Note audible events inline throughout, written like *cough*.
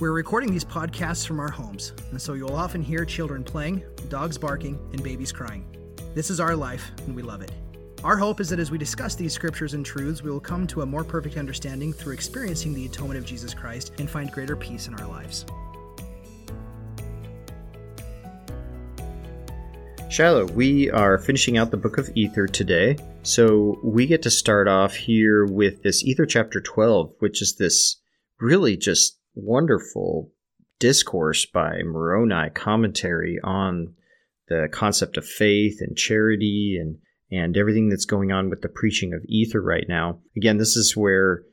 We're recording these podcasts from our homes, and so you'll often hear children playing, dogs barking, and babies crying. This is our life, and we love it. Our hope is that as we discuss these scriptures and truths, we will come to a more perfect understanding through experiencing the atonement of Jesus Christ and find greater peace in our lives. Shiloh, we are finishing out the book of Ether today. So we get to start off here with this Ether chapter 12, which is this really just wonderful discourse by Moroni, commentary on the concept of faith and charity and and everything that's going on with the preaching of ether right now. Again, this is where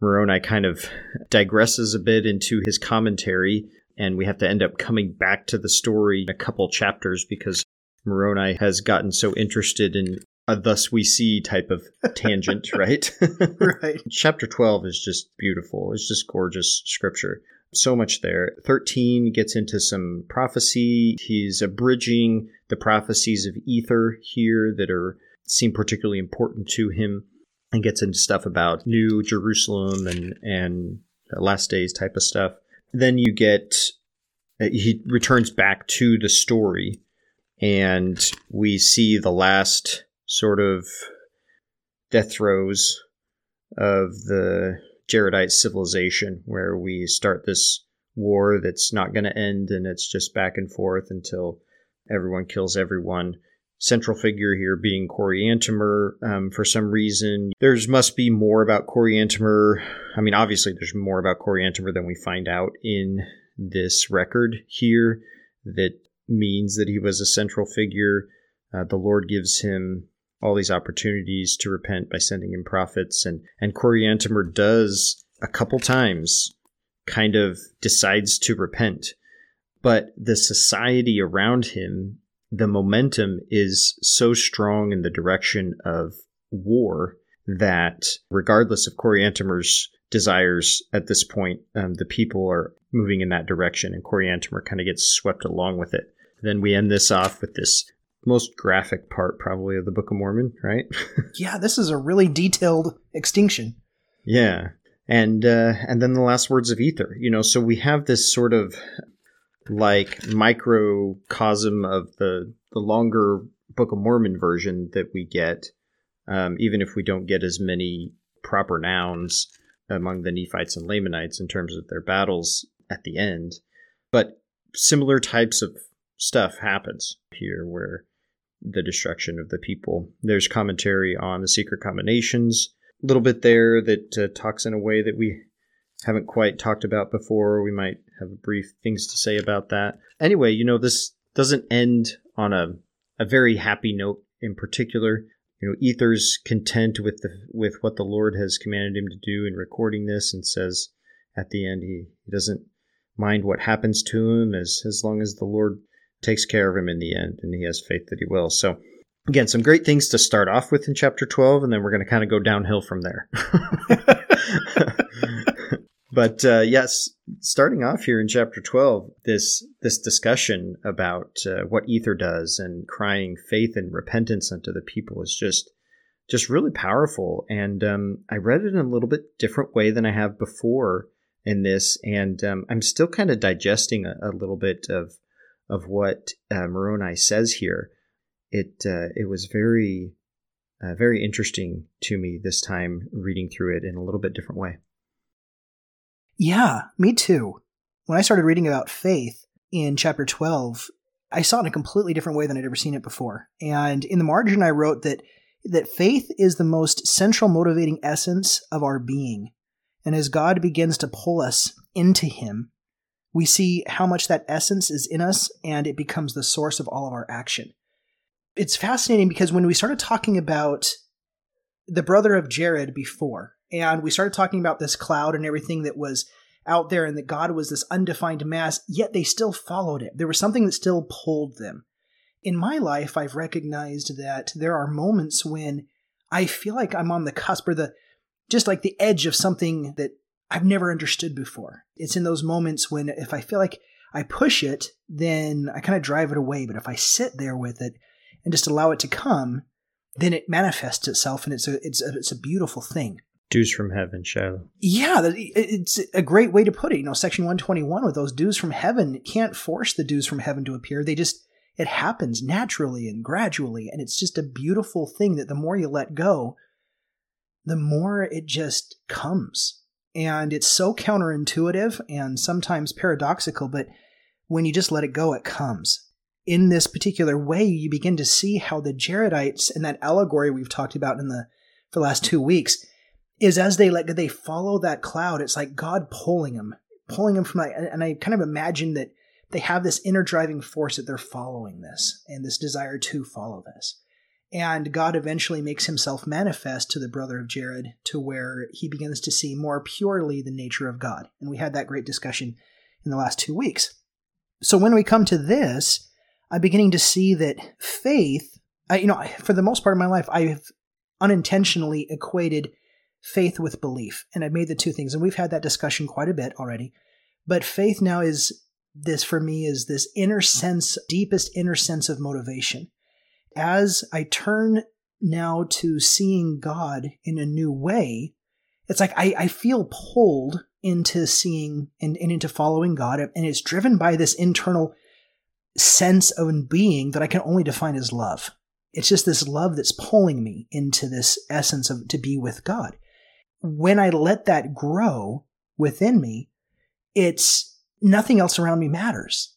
Moroni kind of digresses a bit into his commentary, and we have to end up coming back to the story a couple chapters because Moroni has gotten so interested in a thus we see type of tangent, *laughs* right? *laughs* right. Chapter 12 is just beautiful. It's just gorgeous scripture. So much there. 13 gets into some prophecy. He's abridging the prophecies of Ether here that are seem particularly important to him and gets into stuff about New Jerusalem and and last days type of stuff. Then you get uh, he returns back to the story and we see the last sort of death throes of the Jaredite civilization, where we start this war that's not going to end and it's just back and forth until everyone kills everyone. Central figure here being Coriantumr. Um, for some reason, there's must be more about Coriantumr. I mean, obviously, there's more about Coriantumr than we find out in this record here. That means that he was a central figure. Uh, the Lord gives him all these opportunities to repent by sending him prophets, and and Coriantumr does a couple times, kind of decides to repent, but the society around him, the momentum is so strong in the direction of war that regardless of Coriantumr's desires at this point, um, the people are moving in that direction, and Coriantumr kind of gets swept along with it. Then we end this off with this most graphic part probably of the Book of Mormon, right? *laughs* yeah, this is a really detailed extinction. Yeah. And uh, and then the last words of ether, you know, so we have this sort of like microcosm of the the longer Book of Mormon version that we get, um, even if we don't get as many proper nouns among the Nephites and Lamanites in terms of their battles at the end. But similar types of stuff happens here where the destruction of the people. There's commentary on the secret combinations, a little bit there that uh, talks in a way that we haven't quite talked about before. We might have brief things to say about that. Anyway, you know, this doesn't end on a, a very happy note in particular. You know, Ether's content with the with what the Lord has commanded him to do in recording this and says at the end he, he doesn't mind what happens to him as as long as the Lord takes care of him in the end, and he has faith that he will. So, again, some great things to start off with in chapter 12, and then we're going to kind of go downhill from there. *laughs* but uh, yes, starting off here in chapter 12, this this discussion about uh, what ether does and crying faith and repentance unto the people is just just really powerful. And um, I read it in a little bit different way than I have before in this, and um, I'm still kind of digesting a, a little bit of of what uh, Moroni says here, it uh, it was very uh, very interesting to me this time reading through it in a little bit different way. Yeah, me too. When I started reading about faith in chapter 12, I saw it in a completely different way than I'd ever seen it before. And in the margin I wrote that that faith is the most central motivating essence of our being. And as God begins to pull us into him, we see how much that essence is in us and it becomes the source of all of our action. It's fascinating because when we started talking about the brother of Jared before, and we started talking about this cloud and everything that was out there and that God was this undefined mass, yet they still followed it. There was something that still pulled them. In my life, I've recognized that there are moments when I feel like I'm on the cusp or the just like the edge of something that I've never understood before. It's in those moments when if I feel like I push it, then I kind of drive it away. But if I sit there with it and just allow it to come, then it manifests itself, and it's a it's a, it's a beautiful thing. Dews from heaven, Shiloh. Yeah, it's a great way to put it. You know, Section one twenty one with those dews from heaven can't force the dews from heaven to appear. They just it happens naturally and gradually, and it's just a beautiful thing that the more you let go, the more it just comes. And it's so counterintuitive and sometimes paradoxical, but when you just let it go, it comes. In this particular way, you begin to see how the Jaredites and that allegory we've talked about in the for the last two weeks is as they let they follow that cloud, it's like God pulling them, pulling them from that. And I kind of imagine that they have this inner driving force that they're following this and this desire to follow this. And God eventually makes himself manifest to the brother of Jared to where he begins to see more purely the nature of God. And we had that great discussion in the last two weeks. So when we come to this, I'm beginning to see that faith, I, you know, for the most part of my life, I've unintentionally equated faith with belief. And I've made the two things. And we've had that discussion quite a bit already. But faith now is this for me is this inner sense, deepest inner sense of motivation as I turn now to seeing God in a new way, it's like I, I feel pulled into seeing and, and into following God, and it's driven by this internal sense of being that I can only define as love. It's just this love that's pulling me into this essence of to be with God. When I let that grow within me, it's nothing else around me matters.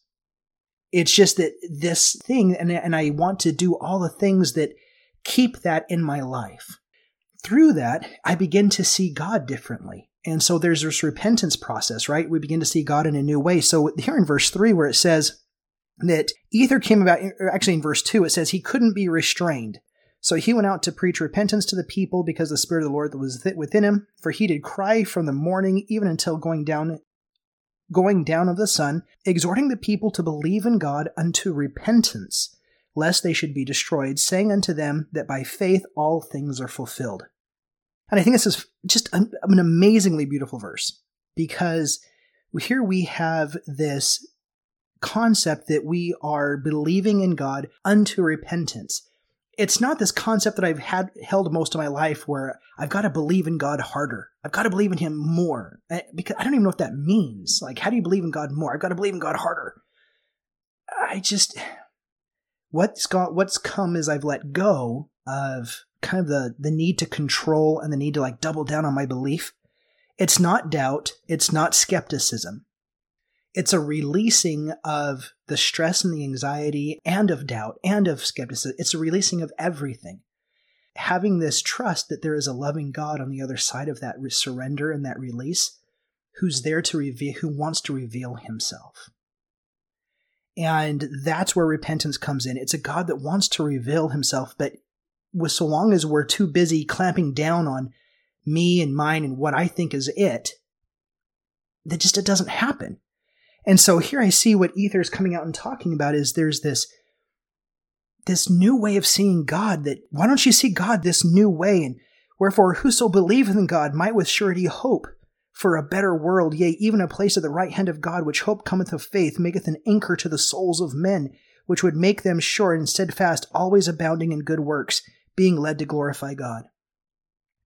It's just that this thing, and, and I want to do all the things that keep that in my life. Through that, I begin to see God differently. And so there's this repentance process, right? We begin to see God in a new way. So here in verse 3, where it says that Ether came about, actually in verse 2, it says he couldn't be restrained. So he went out to preach repentance to the people because the Spirit of the Lord was within him. For he did cry from the morning even until going down going down of the sun, exhorting the people to believe in God unto repentance, lest they should be destroyed, saying unto them that by faith all things are fulfilled. And I think this is just an, an amazingly beautiful verse because here we have this concept that we are believing in God unto repentance it's not this concept that I've had held most of my life where I've got to believe in God harder. I've got to believe in him more. Eh, because I don't even know what that means. Like, how do you believe in God more? I've got to believe in God harder. I just what's got what's come is I've let go of kind of the the need to control and the need to like double down on my belief. It's not doubt, it's not skepticism. It's a releasing of the stress and the anxiety and of doubt and of skepticism. It's a releasing of everything. Having this trust that there is a loving God on the other side of that surrender and that release who's there to reveal, who wants to reveal himself. And that's where repentance comes in. It's a God that wants to reveal himself, but with so long as we're too busy clamping down on me and mine and what I think is it, that just it doesn't happen. And so here I see what Ether's coming out and talking about is there's this this new way of seeing God that why don't you see God this new way and wherefore whoso believeth in God might with surety hope for a better world yea even a place at the right hand of God which hope cometh of faith maketh an anchor to the souls of men which would make them sure and steadfast always abounding in good works being led to glorify God.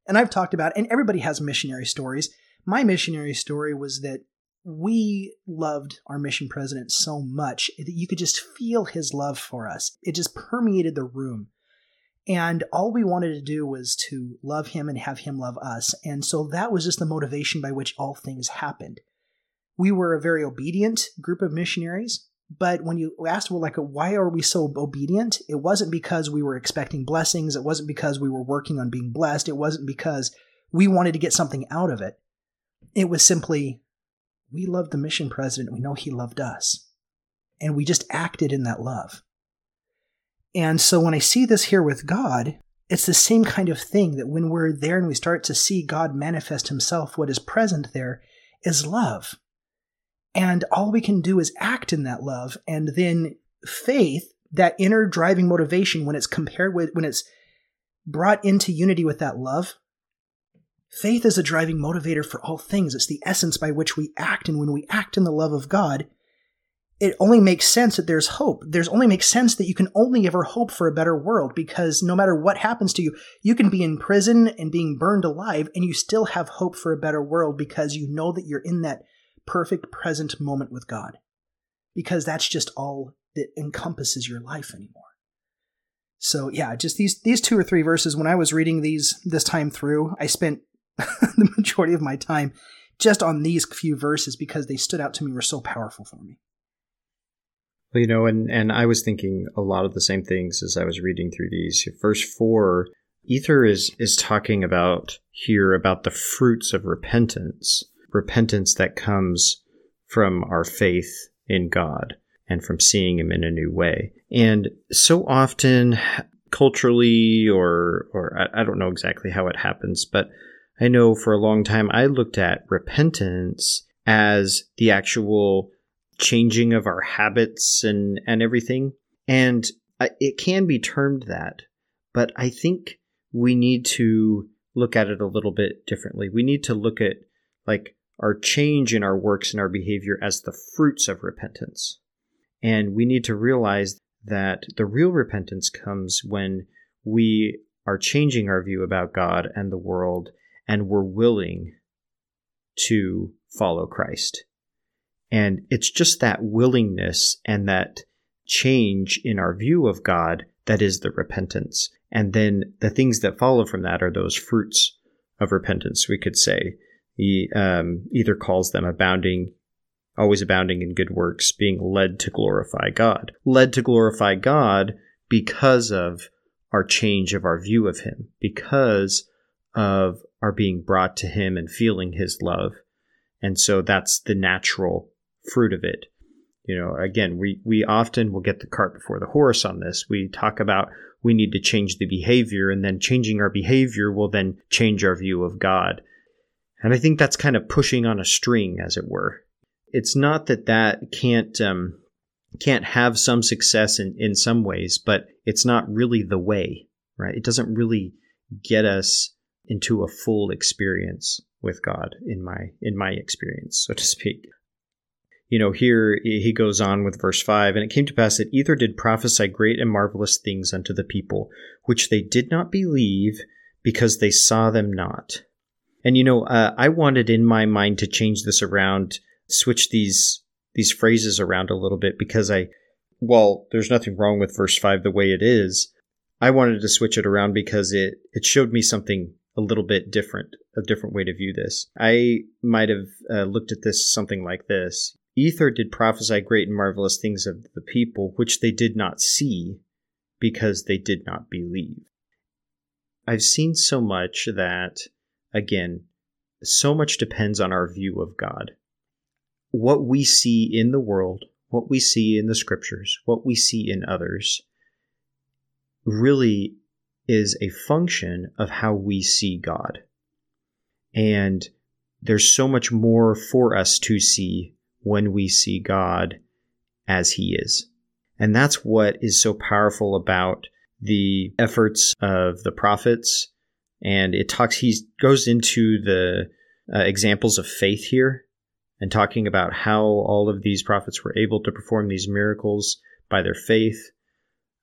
And I've talked about and everybody has missionary stories. My missionary story was that we loved our mission president so much that you could just feel his love for us. It just permeated the room. And all we wanted to do was to love him and have him love us. And so that was just the motivation by which all things happened. We were a very obedient group of missionaries, but when you asked, well, like, why are we so obedient? It wasn't because we were expecting blessings. It wasn't because we were working on being blessed. It wasn't because we wanted to get something out of it. It was simply we loved the mission president. We know he loved us. And we just acted in that love. And so when I see this here with God, it's the same kind of thing that when we're there and we start to see God manifest himself, what is present there is love. And all we can do is act in that love. And then faith, that inner driving motivation, when it's compared with, when it's brought into unity with that love, faith is a driving motivator for all things. It's the essence by which we act. And when we act in the love of God, it only makes sense that there's hope. There's only makes sense that you can only ever hope for a better world because no matter what happens to you, you can be in prison and being burned alive and you still have hope for a better world because you know that you're in that perfect present moment with God. Because that's just all that encompasses your life anymore. So yeah, just these these two or three verses when I was reading these this time through, I spent *laughs* the majority of my time just on these few verses because they stood out to me were so powerful for me. Well, you know, and, and I was thinking a lot of the same things as I was reading through these. Verse four, Ether is is talking about here about the fruits of repentance, repentance that comes from our faith in God and from seeing Him in a new way. And so often, culturally, or or I, I don't know exactly how it happens, but I know for a long time I looked at repentance as the actual changing of our habits and and everything. And it can be termed that but i think we need to look at it a little bit differently. We need to look at like our change in our works and our behavior as the fruits of repentance. And we need to realize that the real repentance comes when we are changing our view about god and the world and we're willing to follow christ and it's just that willingness and that change in our view of God that is the repentance. And then the things that follow from that are those fruits of repentance, we could say. He um, Ether calls them abounding, always abounding in good works, being led to glorify God. Led to glorify God because of our change of our view of Him, because of our being brought to Him and feeling His love. And so that's the natural fruit of it. You know, again, we, we often will get the cart before the horse on this. We talk about we need to change the behavior, and then changing our behavior will then change our view of God. And I think that's kind of pushing on a string, as it were. It's not that that can't um, can't have some success in, in some ways, but it's not really the way, right? It doesn't really get us into a full experience with God in my in my experience, so to speak you know, here he goes on with verse 5 And it came to pass that Ether did prophesy great and marvelous things unto the people, which they did not believe because they saw them not. And, you know, uh, I wanted in my mind to change this around, switch these these phrases around a little bit because I, well, there's nothing wrong with verse 5 the way it is. I wanted to switch it around because it, it showed me something a little bit different, a different way to view this. I might have uh, looked at this something like this. Ether did prophesy great and marvelous things of the people, which they did not see, because they did not believe. I've seen so much that, again, so much depends on our view of God. What we see in the world, what we see in the scriptures, what we see in others, really is a function of how we see God. And there's so much more for us to see when we see God as He is. And that's what is so powerful about the efforts of the prophets. And it talks, he goes into the uh, examples of faith here and talking about how all of these prophets were able to perform these miracles by their faith.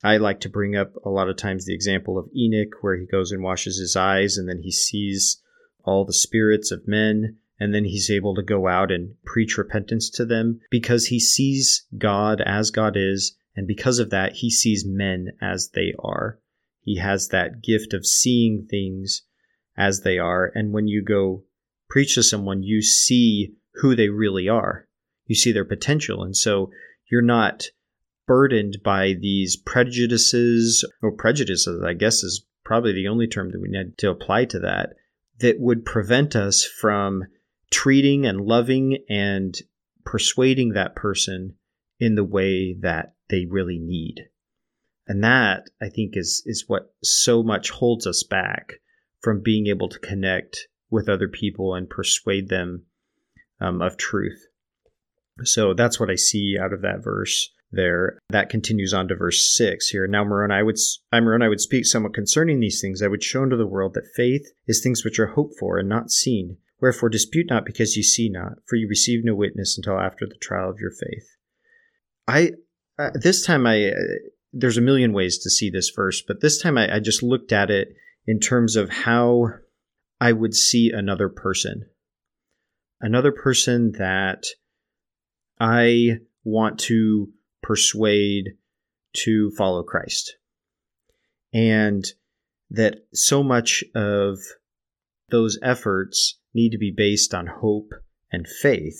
I like to bring up a lot of times the example of Enoch, where he goes and washes his eyes and then he sees all the spirits of men and then he's able to go out and preach repentance to them because he sees God as God is, and because of that, he sees men as they are. He has that gift of seeing things as they are, and when you go preach to someone, you see who they really are. You see their potential, and so you're not burdened by these prejudices or prejudices, I guess is probably the only term that we need to apply to that, that would prevent us from treating and loving and persuading that person in the way that they really need. And that I think is is what so much holds us back from being able to connect with other people and persuade them um, of truth. So that's what I see out of that verse there. That continues on to verse 6 here. Now, Moroni, I would, I, Moroni, I would speak somewhat concerning these things. I would show unto the world that faith is things which are hoped for and not seen. Wherefore dispute not because you see not, for you receive no witness until after the trial of your faith. I, uh, this time I, uh, there's a million ways to see this verse, but this time I, I just looked at it in terms of how I would see another person. Another person that I want to persuade to follow Christ. And that so much of those efforts need to be based on hope and faith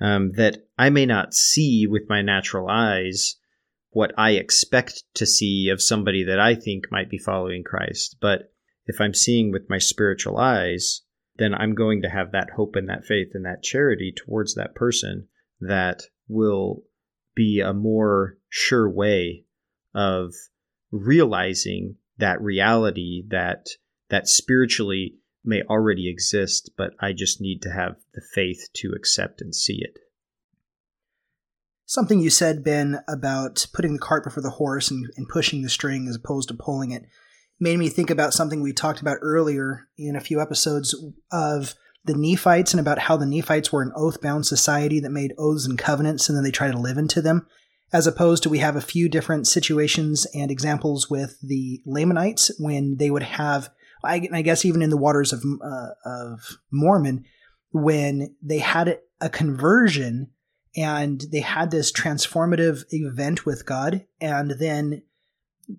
um, that I may not see with my natural eyes what I expect to see of somebody that I think might be following Christ. But if I'm seeing with my spiritual eyes, then I'm going to have that hope and that faith and that charity towards that person that will be a more sure way of realizing that reality that that spiritually may already exist but i just need to have the faith to accept and see it. Something you said ben about putting the cart before the horse and, and pushing the string as opposed to pulling it made me think about something we talked about earlier in a few episodes of the Nephites and about how the Nephites were an oath bound society that made oaths and covenants and then they try to live into them. As opposed to, we have a few different situations and examples with the Lamanites when they would have, I, guess, even in the waters of, uh, of Mormon, when they had a conversion and they had this transformative event with God, and then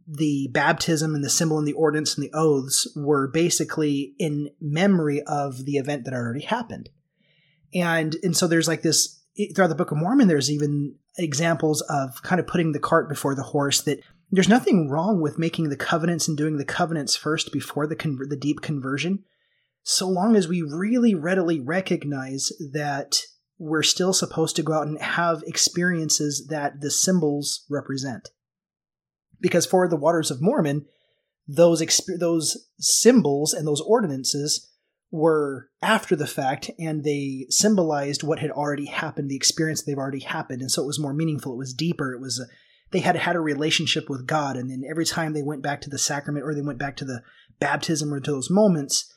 the baptism and the symbol and the ordinance and the oaths were basically in memory of the event that already happened. And and so there's like this throughout the Book of Mormon, there's even examples of kind of putting the cart before the horse that there's nothing wrong with making the covenants and doing the covenants first before the con- the deep conversion, so long as we really readily recognize that we're still supposed to go out and have experiences that the symbols represent because for the waters of Mormon, those exp- those symbols and those ordinances were after the fact and they symbolized what had already happened the experience they've already happened. And so it was more meaningful it was deeper it was a, they had had a relationship with god. And then every time they went back to the sacrament or they went back to the baptism or to those moments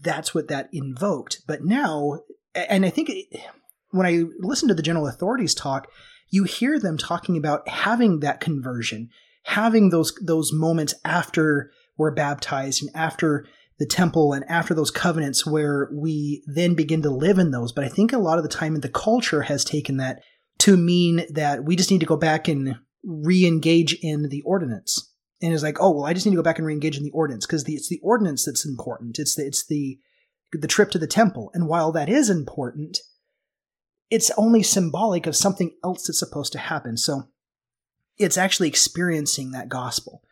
that's what that invoked. But now and i think it, when i listen to the general authorities talk you hear them talking about having that conversion having those those moments after we're baptized and after the temple and after those covenants where we then begin to live in those. But I think a lot of the time the culture has taken that to mean that we just need to go back and re-engage in the ordinance. And it's like, oh well, I just need to go back and re-engage in the ordinance because it's the ordinance that's important. It's the it's the the trip to the temple. And while that is important, it's only symbolic of something else that's supposed to happen. So it's actually experiencing that gospel.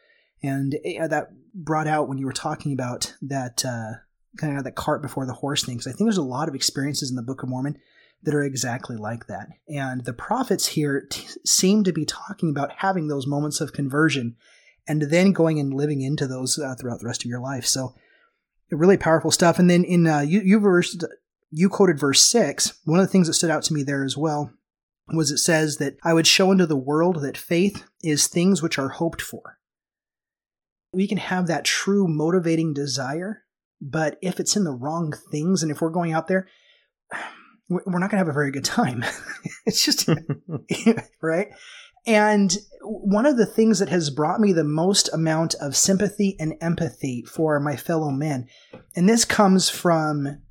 And it, that brought out when you were talking about that uh, kind of that cart before the horse thing. Because I think there's a lot of experiences in the Book of Mormon that are exactly like that. And the prophets here t- seem to be talking about having those moments of conversion and then going and living into those uh, throughout the rest of your life. So really powerful stuff. And then in uh, you, you verse you quoted verse six. One of the things that stood out to me there as well was it says that I would show unto the world that faith is things which are hoped for. We can have that true motivating desire, but if it's in the wrong things and if we're going out there, *sighs* we're not going to have a very good time. *laughs* it's just, *laughs* right? And one of the things that has brought me the most amount of sympathy and empathy for my fellow men, and this comes from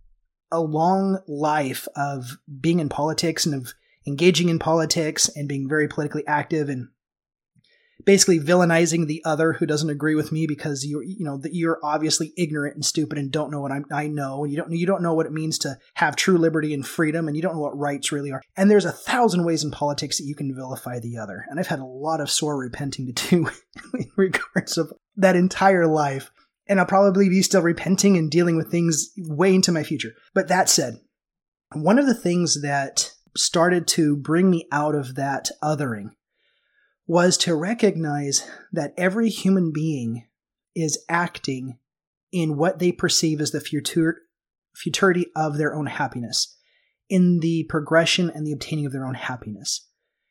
a long life of being in politics and of engaging in politics and being very politically active and basically villainizing the other who doesn't agree with me because you you know that you're obviously ignorant and stupid and don't know what I'm, I know. And you don't you don't know what it means to have true liberty and freedom and you don't know what rights really are. And there's a thousand ways in politics that you can vilify the other. And I've had a lot of sore repenting to do *laughs* in regards of that entire life. And I'll probably be still repenting and dealing with things way into my future. But that said one of the things that started to bring me out of that othering was to recognize that every human being is acting in what they perceive as the futur- futurity of their own happiness. in the progression and the obtaining of their own happiness.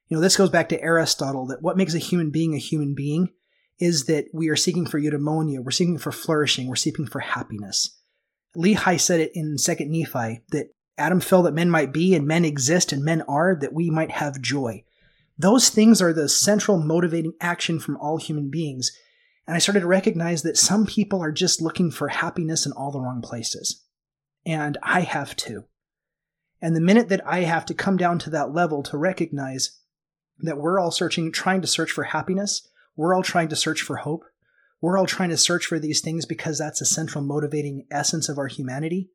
You know, this goes back to Aristotle that what makes a human being a human being is that we are seeking for eudaimonia, we're seeking for flourishing, we're seeking for happiness. Lehi said it in Second Nephi that Adam fell that men might be and men exist and men are that we might have joy. Those things are the central motivating action from all human beings. And I started to recognize that some people are just looking for happiness in all the wrong places. And I have too. And the minute that I have to come down to that level to recognize that we're all searching, trying to search for happiness, we're all trying to search for hope, we're all trying to search for these things because that's a central motivating essence of our humanity,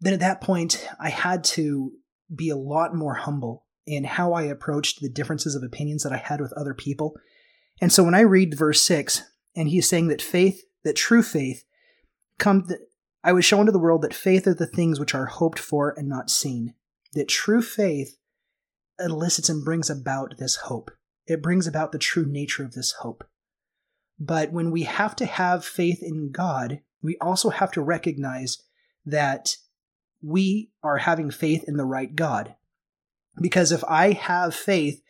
then at that point, I had to be a lot more humble in how I approached the differences of opinions that I had with other people. And so when I read verse 6, and he's saying that faith, that true faith, come, I was shown to the world that faith are the things which are hoped for and not seen. That true faith elicits and brings about this hope. It brings about the true nature of this hope. But when we have to have faith in God, we also have to recognize that we are having faith in the right God. Because if I have faith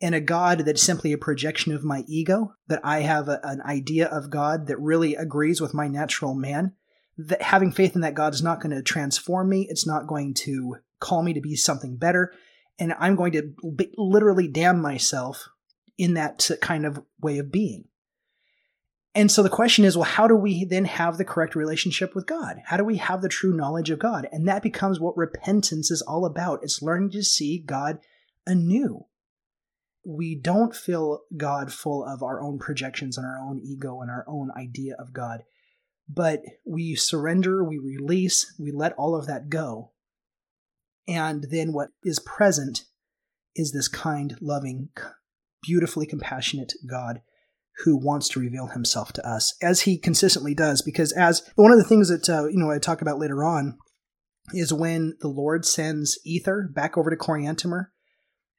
in a God that's simply a projection of my ego, that I have a, an idea of God that really agrees with my natural man, that having faith in that God is not going to transform me. It's not going to call me to be something better. And I'm going to literally damn myself in that kind of way of being. And so the question is, well, how do we then have the correct relationship with God? How do we have the true knowledge of God? And that becomes what repentance is all about. It's learning to see God anew. We don't fill God full of our own projections and our own ego and our own idea of God, but we surrender, we release, we let all of that go. And then what is present is this kind, loving, beautifully compassionate God who wants to reveal himself to us as he consistently does because as one of the things that uh, you know I talk about later on is when the Lord sends Ether back over to Coriantumr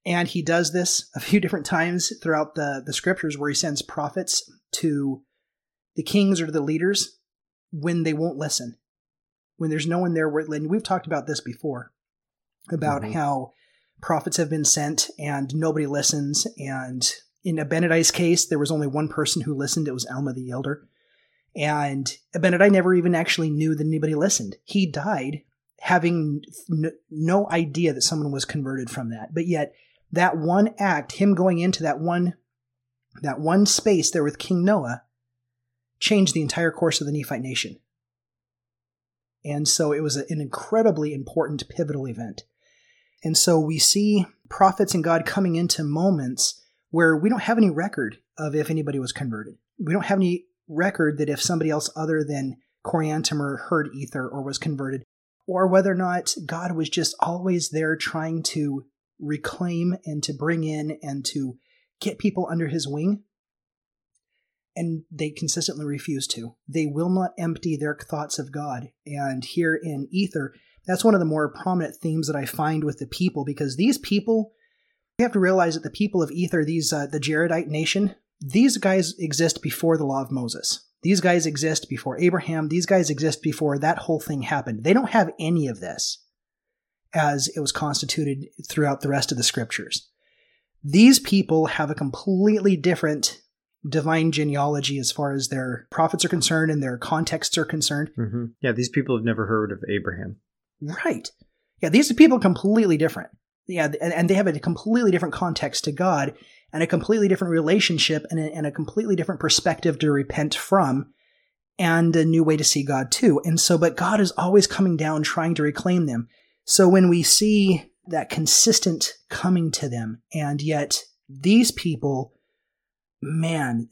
and he does this a few *laughs* different times throughout the the scriptures where he sends prophets to the kings or to the leaders when they won't listen when there's no one there where and we've talked about this before about mm-hmm. how prophets have been sent and nobody listens and in Abinadi's case, there was only one person who listened. It was Alma the Elder. And Abinadi never even actually knew that anybody listened. He died having n- no idea that someone was converted from that. But yet, that one act, him going into that one, that one space there with King Noah, changed the entire course of the Nephite nation. And so it was an incredibly important pivotal event. And so we see prophets and God coming into moments where we don't have any record of if anybody was converted. We don't have any record that if somebody else other than Coriantumr heard Ether or was converted, or whether or not God was just always there trying to reclaim and to bring in and to get people under his wing. And they consistently refuse to. They will not empty their thoughts of God. And here in Ether, that's one of the more prominent themes that I find with the people because these people have to realize that the people of Ether, these uh, the Jaredite nation, these guys exist before the law of Moses. These guys exist before Abraham. These guys exist before that whole thing happened. They don't have any of this as it was constituted throughout the rest of the scriptures. These people have a completely different divine genealogy as far as their prophets are concerned and their contexts are concerned. Mm-hmm. Yeah, these people have never heard of Abraham. Right. Yeah, these are people completely different yeah, and, they have a completely different context to God and a completely different relationship and a, and a completely different perspective to repent from and a new way to see God too. And so, but God is always coming down trying to reclaim them. So when we see that consistent coming to them, and yet these people, man,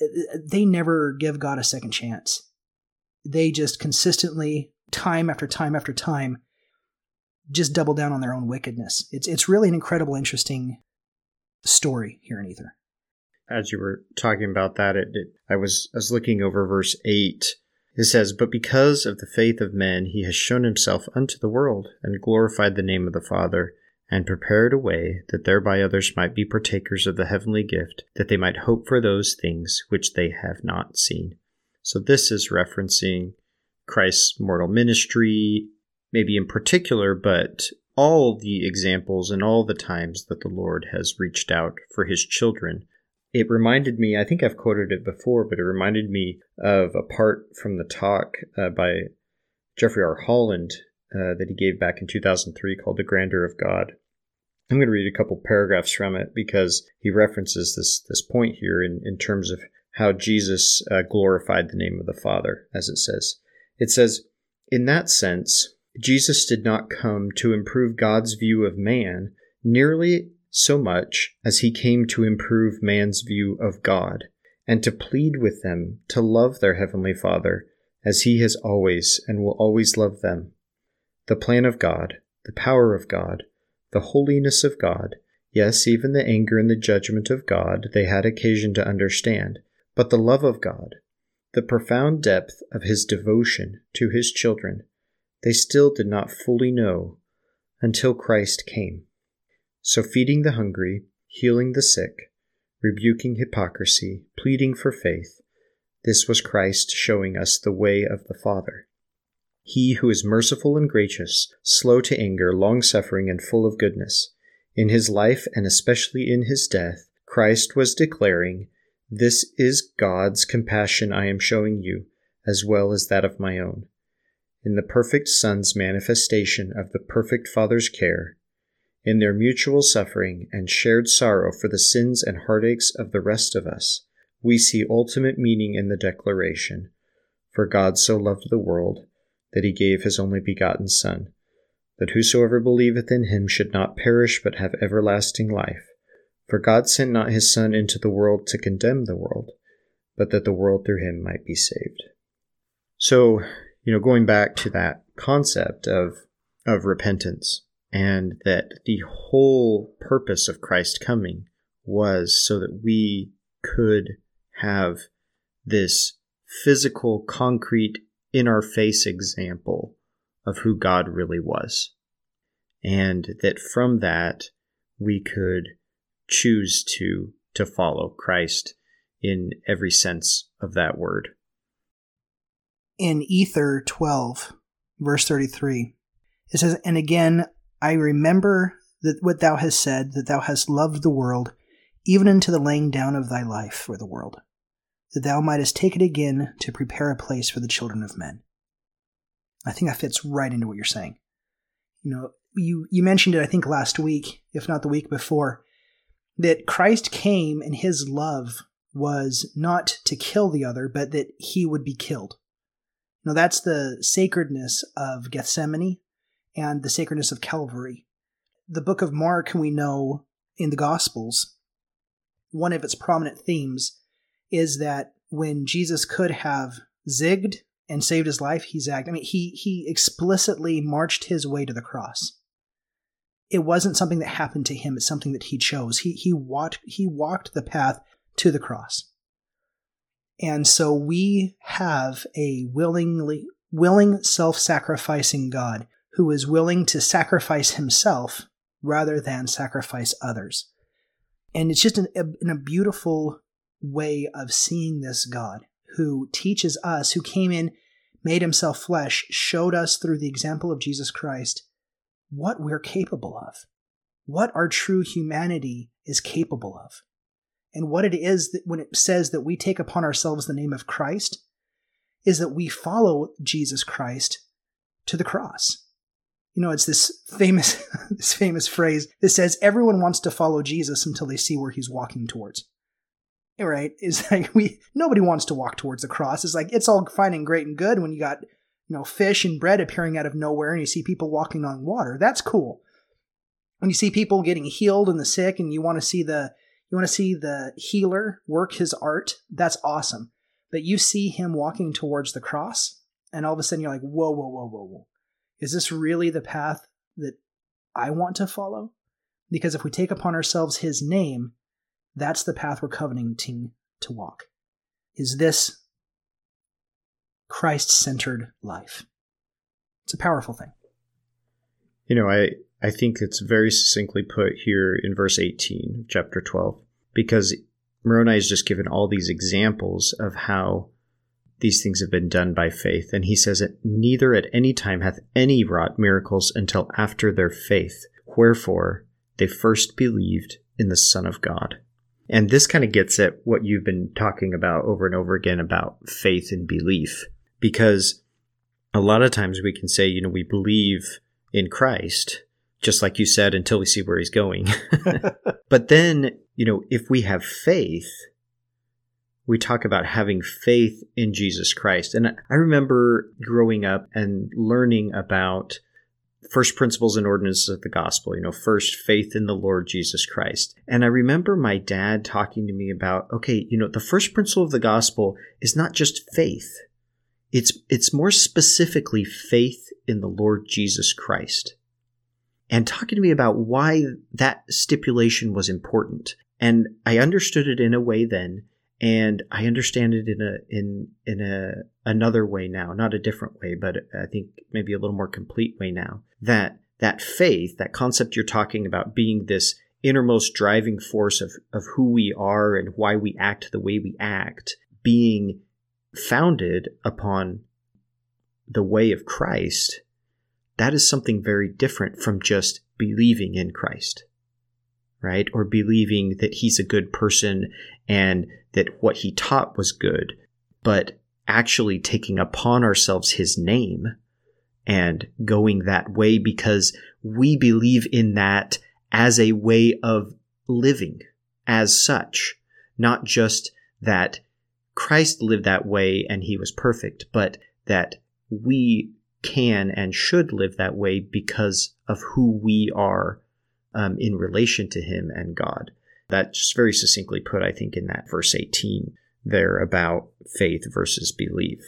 they never give God a second chance. They just consistently, time after time after time, just double down on their own wickedness. It's it's really an incredible, interesting story here in Ether. As you were talking about that, it, it, I was I was looking over verse eight. It says, "But because of the faith of men, he has shown himself unto the world, and glorified the name of the Father." and prepared a way that thereby others might be partakers of the heavenly gift, that they might hope for those things which they have not seen. So, this is referencing Christ's mortal ministry maybe in particular, but all the examples and all the times that the Lord has reached out for his children. It reminded me, I think I've quoted it before, but it reminded me of a part from the talk uh, by Jeffrey R. Holland uh, that he gave back in 2003 called The Grandeur of God. I'm going to read a couple paragraphs from it because he references this, this point here in, in terms of how Jesus uh, glorified the name of the Father, as it says. It says, In that sense, Jesus did not come to improve God's view of man nearly so much as he came to improve man's view of God, and to plead with them to love their Heavenly Father as he has always and will always love them. The plan of God, the power of God, the holiness of God, yes, even the anger and the judgment of God they had occasion to understand, but the love of God, the profound depth of his devotion to his children, they still did not fully know until Christ came. So, feeding the hungry, healing the sick, rebuking hypocrisy, pleading for faith, this was Christ showing us the way of the Father. He who is merciful and gracious, slow to anger, long suffering, and full of goodness. In his life, and especially in his death, Christ was declaring, This is God's compassion I am showing you, as well as that of my own in the perfect Son's manifestation of the perfect Father's care, in their mutual suffering and shared sorrow for the sins and heartaches of the rest of us, we see ultimate meaning in the declaration For God so loved the world that he gave his only begotten Son, that whosoever believeth in him should not perish but have everlasting life. For God sent not his Son into the world to condemn the world, but that the world through him might be saved. So, you know, going back to that concept of of repentance and that the whole purpose of Christ coming was so that we could have this physical, concrete, in our face example of who God really was. And that from that we could choose to to follow Christ in every sense of that word in Ether 12, verse 33. It says, And again, I remember that what thou hast said, that thou hast loved the world, even unto the laying down of thy life for the world, that thou mightest take it again to prepare a place for the children of men. I think that fits right into what you're saying. You know, you, you mentioned it, I think, last week, if not the week before, that Christ came and his love was not to kill the other, but that he would be killed. Now, that's the sacredness of Gethsemane and the sacredness of Calvary. The book of Mark, we know in the Gospels, one of its prominent themes is that when Jesus could have zigged and saved his life, he zagged. I mean, he, he explicitly marched his way to the cross. It wasn't something that happened to him, it's something that he chose. He, he, walked, he walked the path to the cross. And so we have a willingly willing self-sacrificing God who is willing to sacrifice himself rather than sacrifice others. And it's just an, a, a beautiful way of seeing this God who teaches us, who came in, made himself flesh, showed us through the example of Jesus Christ what we're capable of, what our true humanity is capable of and what it is that when it says that we take upon ourselves the name of Christ is that we follow Jesus Christ to the cross. You know, it's this famous *laughs* this famous phrase that says everyone wants to follow Jesus until they see where he's walking towards. Right? Is *laughs* like we nobody wants to walk towards the cross. It's like it's all fine and great and good when you got, you know, fish and bread appearing out of nowhere and you see people walking on water. That's cool. When you see people getting healed and the sick and you want to see the you want to see the healer work his art, that's awesome. But you see him walking towards the cross, and all of a sudden you're like, whoa, whoa, whoa, whoa, whoa. Is this really the path that I want to follow? Because if we take upon ourselves his name, that's the path we're covenanting to walk. Is this Christ centered life? It's a powerful thing. You know, I, I think it's very succinctly put here in verse 18 chapter 12, because Moroni has just given all these examples of how these things have been done by faith. And he says it neither at any time hath any wrought miracles until after their faith. Wherefore they first believed in the Son of God. And this kind of gets at what you've been talking about over and over again about faith and belief. Because a lot of times we can say, you know, we believe in Christ, just like you said, until we see where he's going. *laughs* *laughs* but then, you know, if we have faith, we talk about having faith in Jesus Christ. And I remember growing up and learning about first principles and ordinances of the gospel, you know, first faith in the Lord Jesus Christ. And I remember my dad talking to me about, okay, you know, the first principle of the gospel is not just faith. It's it's more specifically faith in the Lord Jesus Christ. And talking to me about why that stipulation was important. And I understood it in a way then and I understand it in a in in a another way now, not a different way, but I think maybe a little more complete way now. That that faith, that concept you're talking about being this innermost driving force of, of who we are and why we act the way we act, being founded upon the way of Christ, that is something very different from just believing in Christ right? Or believing that he's a good person and that what he taught was good, but actually taking upon ourselves his name and going that way because we believe in that as a way of living as such, not just that Christ lived that way and he was perfect, but that we can and should live that way because of who we are um, in relation to him and God. That just very succinctly put, I think, in that verse 18 there about faith versus belief.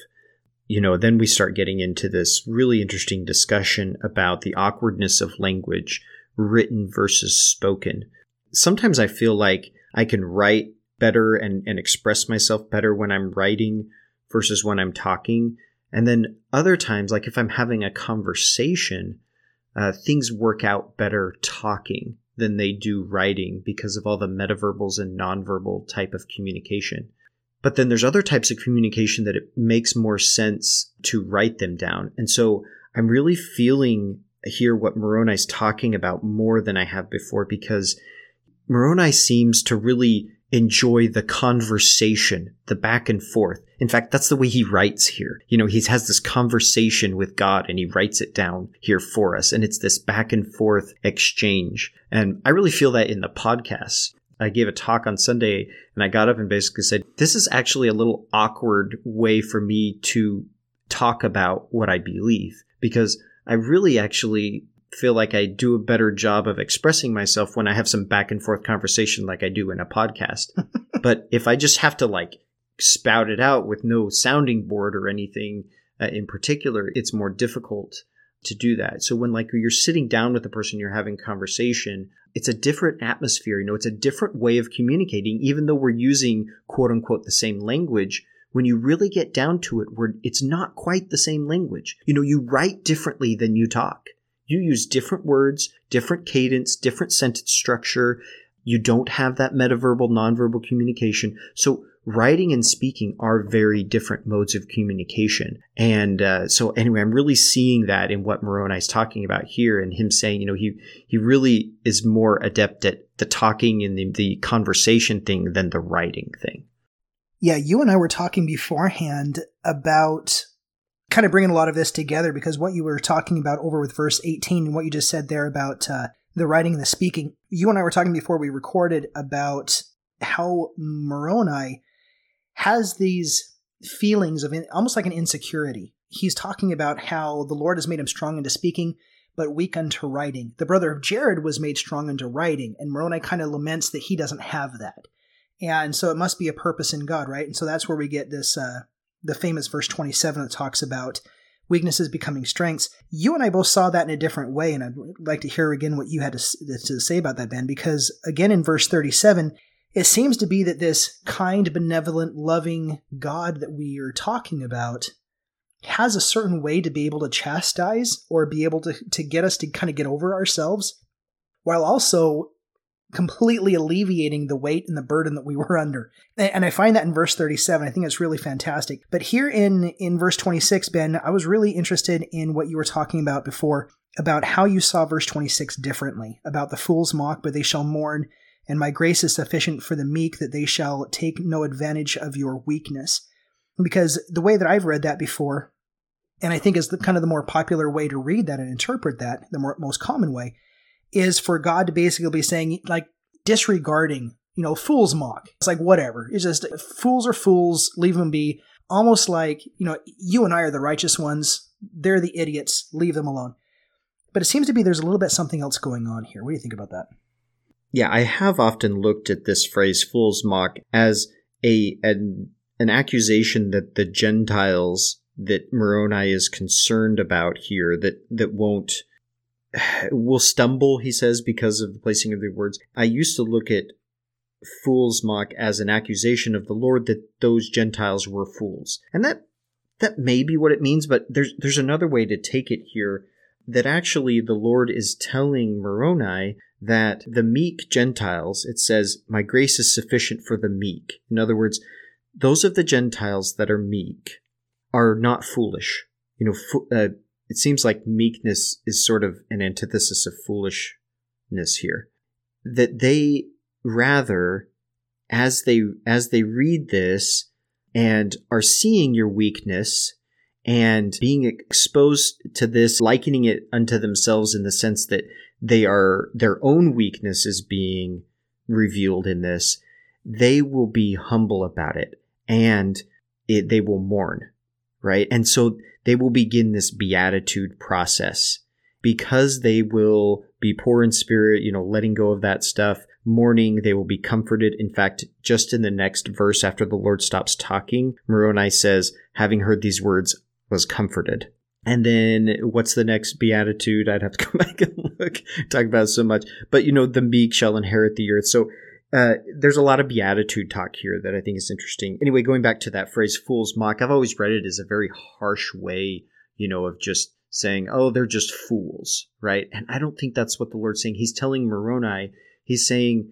You know, then we start getting into this really interesting discussion about the awkwardness of language, written versus spoken. Sometimes I feel like I can write better and, and express myself better when I'm writing versus when I'm talking. And then other times, like if I'm having a conversation, uh, things work out better talking than they do writing because of all the metaverbals and nonverbal type of communication. But then there's other types of communication that it makes more sense to write them down. And so I'm really feeling here what Moroni's talking about more than I have before because Moroni seems to really enjoy the conversation, the back and forth. In fact, that's the way he writes here. You know, he has this conversation with God and he writes it down here for us. And it's this back and forth exchange. And I really feel that in the podcast. I gave a talk on Sunday and I got up and basically said, This is actually a little awkward way for me to talk about what I believe because I really actually feel like I do a better job of expressing myself when I have some back and forth conversation like I do in a podcast. *laughs* but if I just have to like spout it out with no sounding board or anything uh, in particular, it's more difficult to do that. So when like you're sitting down with the person you're having conversation, it's a different atmosphere, you know, it's a different way of communicating even though we're using quote unquote the same language. When you really get down to it, where it's not quite the same language. You know, you write differently than you talk. You use different words, different cadence, different sentence structure. You don't have that metaverbal, nonverbal communication. So writing and speaking are very different modes of communication. And uh, so, anyway, I'm really seeing that in what Moroni is talking about here, and him saying, you know, he he really is more adept at the talking and the, the conversation thing than the writing thing. Yeah, you and I were talking beforehand about kind of bringing a lot of this together because what you were talking about over with verse 18 and what you just said there about uh, the writing and the speaking, you and I were talking before we recorded about how Moroni has these feelings of in, almost like an insecurity. He's talking about how the Lord has made him strong into speaking, but weak unto writing. The brother of Jared was made strong unto writing, and Moroni kind of laments that he doesn't have that. And so it must be a purpose in God, right? And so that's where we get this uh, the famous verse 27 that talks about weaknesses becoming strengths. You and I both saw that in a different way, and I'd like to hear again what you had to, say about that, Ben, because again in verse 37, it seems to be that this kind, benevolent, loving God that we are talking about has a certain way to be able to chastise or be able to, to get us to kind of get over ourselves, while also completely alleviating the weight and the burden that we were under. And I find that in verse 37. I think it's really fantastic. But here in, in verse 26, Ben, I was really interested in what you were talking about before about how you saw verse 26 differently about the fools mock, but they shall mourn. And my grace is sufficient for the meek that they shall take no advantage of your weakness. Because the way that I've read that before, and I think is the kind of the more popular way to read that and interpret that, the more, most common way, is for God to basically be saying, like, disregarding, you know, fools mock. It's like, whatever. It's just fools are fools, leave them be. Almost like, you know, you and I are the righteous ones. They're the idiots. Leave them alone. But it seems to be there's a little bit something else going on here. What do you think about that? Yeah, I have often looked at this phrase "fools mock" as a an, an accusation that the Gentiles that Moroni is concerned about here that that won't *sighs* will stumble, he says, because of the placing of the words. I used to look at fools mock as an accusation of the Lord that those Gentiles were fools. And that that may be what it means, but there's there's another way to take it here that actually the Lord is telling Moroni that the meek Gentiles, it says, My grace is sufficient for the meek. In other words, those of the Gentiles that are meek are not foolish. You know, fo- uh, it seems like meekness is sort of an antithesis of foolishness here. That they rather, as they as they read this and are seeing your weakness and being exposed to this, likening it unto themselves in the sense that they are their own weakness is being revealed in this, they will be humble about it and it, they will mourn, right? And so they will begin this beatitude process because they will be poor in spirit, you know, letting go of that stuff, mourning, they will be comforted. In fact, just in the next verse after the Lord stops talking, Moroni says, having heard these words, was comforted. And then what's the next beatitude? I'd have to come *laughs* back and look, talk about so much. But you know, the meek shall inherit the earth. So uh, there's a lot of beatitude talk here that I think is interesting. Anyway, going back to that phrase "fools mock," I've always read it as a very harsh way, you know, of just saying, "Oh, they're just fools," right? And I don't think that's what the Lord's saying. He's telling Moroni, he's saying,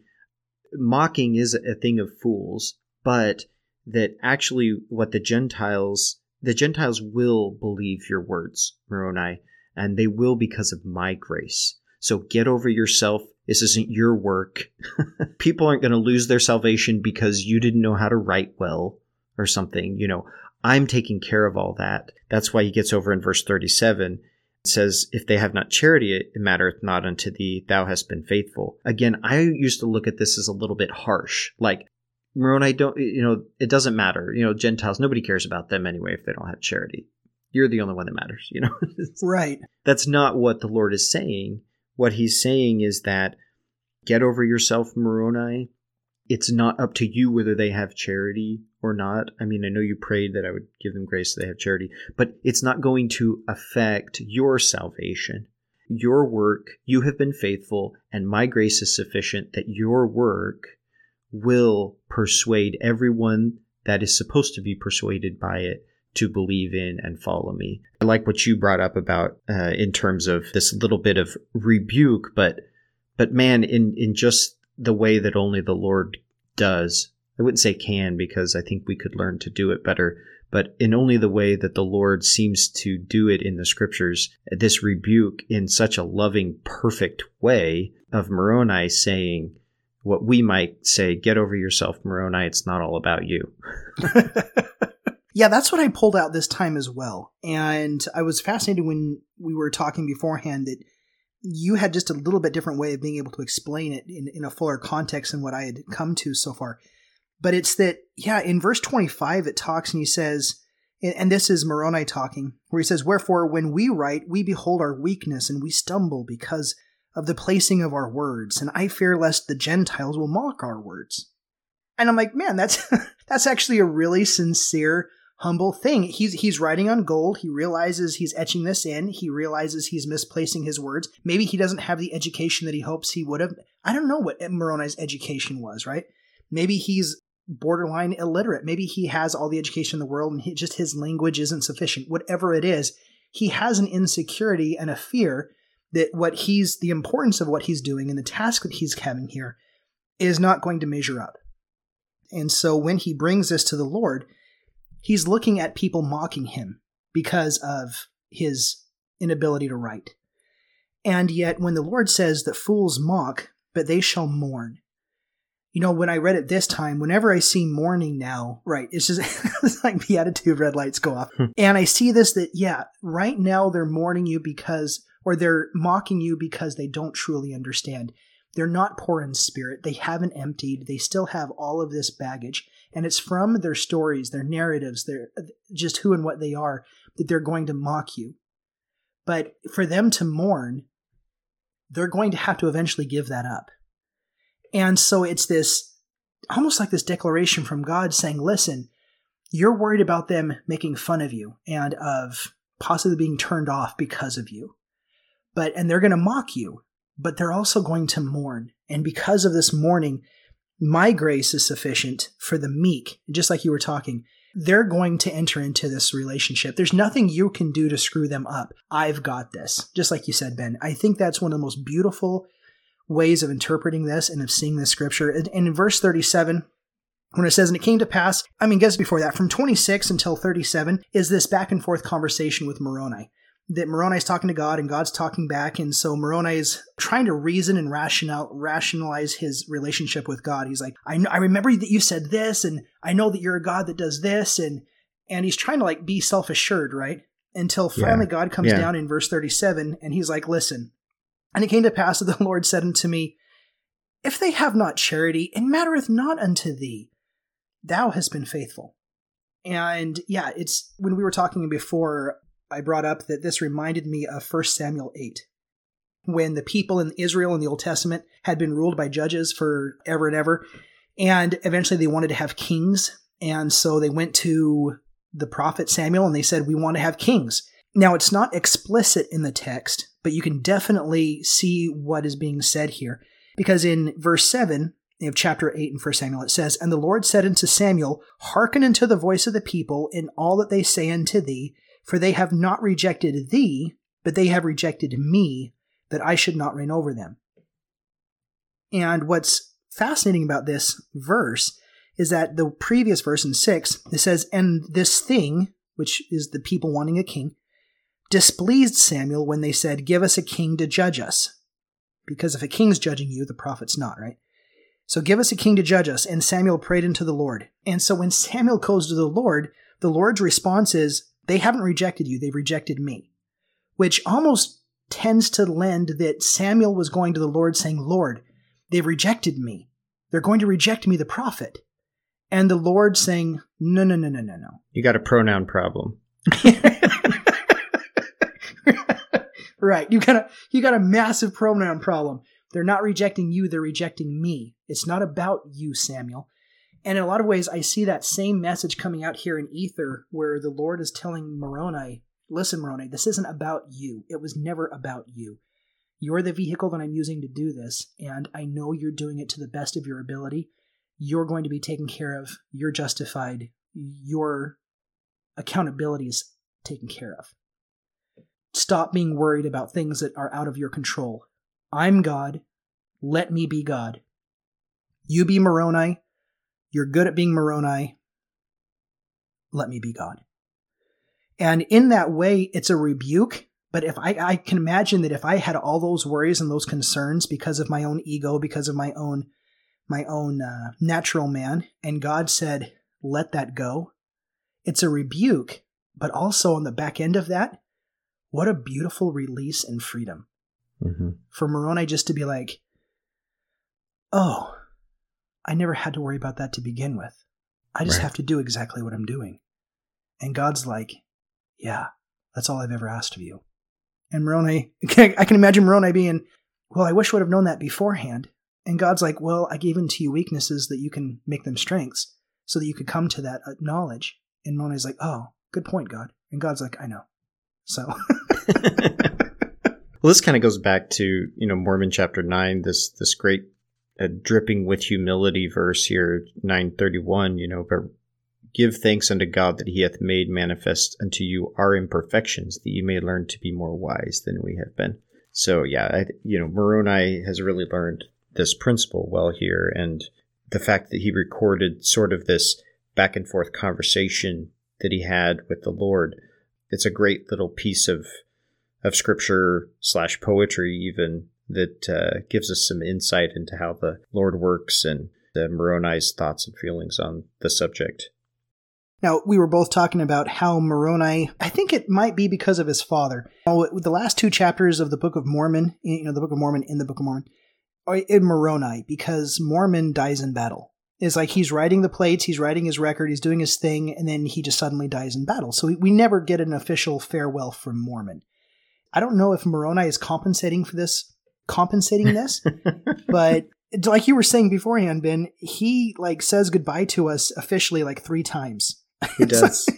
mocking is a thing of fools, but that actually what the Gentiles, the Gentiles will believe your words, Moroni, and they will because of my grace. So get over yourself this isn't your work. *laughs* People aren't going to lose their salvation because you didn't know how to write well or something. You know, I'm taking care of all that. That's why he gets over in verse 37. It says, If they have not charity, it mattereth not unto thee, thou hast been faithful. Again, I used to look at this as a little bit harsh. Like, Moroni, don't, you know, it doesn't matter. You know, Gentiles, nobody cares about them anyway if they don't have charity. You're the only one that matters, you know? *laughs* right. That's not what the Lord is saying. What he's saying is that get over yourself, Moroni. It's not up to you whether they have charity or not. I mean, I know you prayed that I would give them grace so they have charity, but it's not going to affect your salvation. Your work, you have been faithful, and my grace is sufficient that your work will persuade everyone that is supposed to be persuaded by it to believe in and follow me. I like what you brought up about uh, in terms of this little bit of rebuke, but but man, in in just the way that only the Lord does. I wouldn't say can because I think we could learn to do it better, but in only the way that the Lord seems to do it in the scriptures, this rebuke in such a loving, perfect way of Moroni saying what we might say, get over yourself, Moroni, it's not all about you. *laughs* Yeah, that's what I pulled out this time as well. And I was fascinated when we were talking beforehand that you had just a little bit different way of being able to explain it in, in a fuller context than what I had come to so far. But it's that, yeah, in verse 25, it talks and he says, and this is Moroni talking, where he says, Wherefore, when we write, we behold our weakness and we stumble because of the placing of our words, and I fear lest the Gentiles will mock our words. And I'm like, man, that's *laughs* that's actually a really sincere humble thing. He's he's writing on gold. He realizes he's etching this in. He realizes he's misplacing his words. Maybe he doesn't have the education that he hopes he would have. I don't know what Moroni's education was, right? Maybe he's borderline illiterate. Maybe he has all the education in the world and he, just his language isn't sufficient. Whatever it is, he has an insecurity and a fear that what he's the importance of what he's doing and the task that he's having here is not going to measure up. And so when he brings this to the Lord, he's looking at people mocking him because of his inability to write. And yet, when the Lord says that fools mock, but they shall mourn, you know, when I read it this time, whenever I see mourning now, right, it's just *laughs* it's like beatitude red lights go off. Hmm. and I see this that, yeah, right now they're mourning you because, or they're mocking you because they don't truly understand. They're not poor in spirit. They haven't emptied. They still have all of this baggage. And it's from their stories, their narratives, their just who and what they are that they're going to mock you. But for them to mourn, they're going to have to eventually give that up. And so it's this almost like this declaration from God saying, listen, you're worried about them making fun of you and of possibly being turned off because of you. But, and they're going to mock you, but they're also going to mourn. And because of this mourning, my grace is sufficient for the meek, just like you were talking. They're going to enter into this relationship. There's nothing you can do to screw them up. I've got this. Just like you said, Ben. I think that's one of the most beautiful ways of interpreting this and of seeing this scripture. And in verse 37, when it says, and it came to pass, I mean, guess before that, from 26 until 37 is this back and forth conversation with Moroni. That Moroni is talking to God and God's talking back. And so Moroni is trying to reason and rational, rationalize his relationship with God. He's like, I, I remember that you said this, and I know that you're a God that does this. And, and he's trying to like be self assured, right? Until finally yeah. God comes yeah. down in verse 37 and he's like, listen, and it came to pass that the *laughs* Lord said unto me, If they have not charity, it mattereth not unto thee. Thou hast been faithful. And yeah, it's when we were talking before, I brought up that this reminded me of 1 Samuel 8, when the people in Israel in the Old Testament had been ruled by judges for ever and ever. And eventually they wanted to have kings. And so they went to the prophet Samuel and they said, We want to have kings. Now, it's not explicit in the text, but you can definitely see what is being said here. Because in verse 7 of chapter 8 in 1 Samuel, it says, And the Lord said unto Samuel, Hearken unto the voice of the people in all that they say unto thee, for they have not rejected thee, but they have rejected me, that I should not reign over them. And what's fascinating about this verse is that the previous verse in 6, it says, And this thing, which is the people wanting a king, displeased Samuel when they said, Give us a king to judge us. Because if a king's judging you, the prophet's not, right? So give us a king to judge us. And Samuel prayed unto the Lord. And so when Samuel goes to the Lord, the Lord's response is, They haven't rejected you, they've rejected me. Which almost tends to lend that Samuel was going to the Lord saying, Lord, they've rejected me. They're going to reject me, the prophet. And the Lord saying, No, no, no, no, no, no. You got a pronoun problem. *laughs* right. You got a you got a massive pronoun problem. They're not rejecting you, they're rejecting me. It's not about you, Samuel. And in a lot of ways, I see that same message coming out here in Ether, where the Lord is telling Moroni, listen, Moroni, this isn't about you. It was never about you. You're the vehicle that I'm using to do this, and I know you're doing it to the best of your ability. You're going to be taken care of. You're justified. Your accountability is taken care of. Stop being worried about things that are out of your control. I'm God. Let me be God. You be Moroni. You're good at being Moroni. Let me be God. And in that way, it's a rebuke. But if I, I can imagine that if I had all those worries and those concerns because of my own ego, because of my own, my own uh, natural man, and God said, "Let that go," it's a rebuke. But also on the back end of that, what a beautiful release and freedom mm-hmm. for Moroni just to be like, oh, I never had to worry about that to begin with. I just right. have to do exactly what I'm doing. And God's like, yeah, that's all I've ever asked of you. And Moroni, *laughs* I can imagine Moroni being, well, I wish I would have known that beforehand. And God's like, well, I gave into you weaknesses that you can make them strengths so that you could come to that uh, knowledge. And Moroni's like, oh, good point, God. And God's like, I know. So. *laughs* well, this kind of goes back to you know Mormon chapter nine. This this great uh, dripping with humility verse here, nine thirty one. You know, but give thanks unto God that He hath made manifest unto you our imperfections, that you may learn to be more wise than we have been. So yeah, I, you know, Moroni has really learned this principle well here. And the fact that he recorded sort of this back and forth conversation that he had with the Lord, it's a great little piece of of scripture slash poetry even that uh, gives us some insight into how the Lord works and uh, Moroni's thoughts and feelings on the subject. Now, we were both talking about how Moroni, I think it might be because of his father. Now, the last two chapters of the Book of Mormon, you know, the Book of Mormon in the Book of Mormon, are in Moroni because Mormon dies in battle. It's like he's writing the plates, he's writing his record, he's doing his thing, and then he just suddenly dies in battle. So we, we never get an official farewell from Mormon. I don't know if Moroni is compensating for this, compensating *laughs* this, but like you were saying beforehand, Ben, he like says goodbye to us officially like three times he *laughs* does.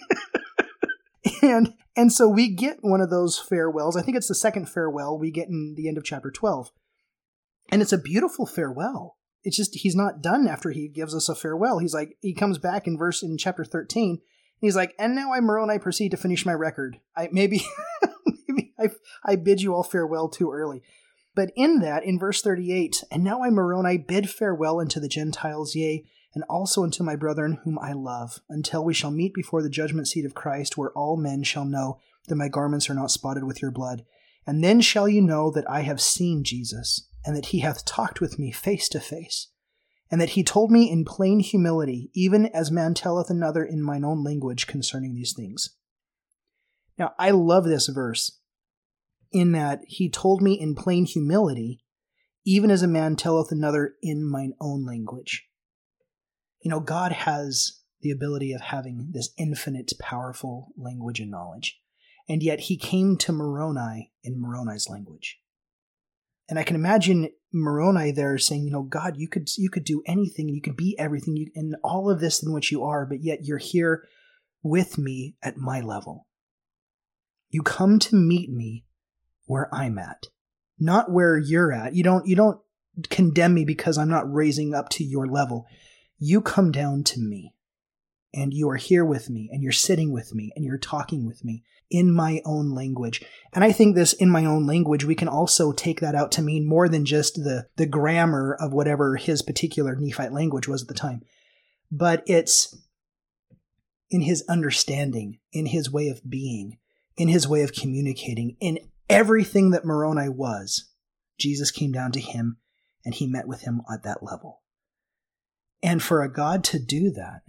*laughs* and and so we get one of those farewells. I think it's the second farewell we get in the end of chapter 12. And it's a beautiful farewell. It's just he's not done after he gives us a farewell. He's like he comes back in verse in chapter 13. He's like, "And now I Moroni, and I proceed to finish my record. I maybe maybe I I bid you all farewell too early." But in that, in verse 38, and now I Moroni bid farewell unto the Gentiles, yea, and also unto my brethren whom I love, until we shall meet before the judgment seat of Christ, where all men shall know that my garments are not spotted with your blood. And then shall you know that I have seen Jesus, and that he hath talked with me face to face, and that he told me in plain humility, even as man telleth another in mine own language concerning these things. Now, I love this verse in that he told me in plain humility, even as a man telleth another in mine own language you know, God has the ability of having this infinite, powerful language and knowledge. And yet he came to Moroni in Moroni's language. And I can imagine Moroni there saying, you know, God, you could you could do anything, you could be everything, you, and all of this in which you are, but yet you're here with me at my level. You come to meet me where I'm at, not where you're at. You don't you don't condemn me because I'm not raising up to your level you come down to me and you are here with me and you're sitting with me and you're talking with me in my own language. And I think this in my own language, we can also take that out to mean more than just the, the grammar of whatever his particular Nephite language was at the time, but it's in his understanding, in his way of being, in his way of communicating, in everything that Moroni was. Jesus came down to him and he met with him at that level. And for a God to do that,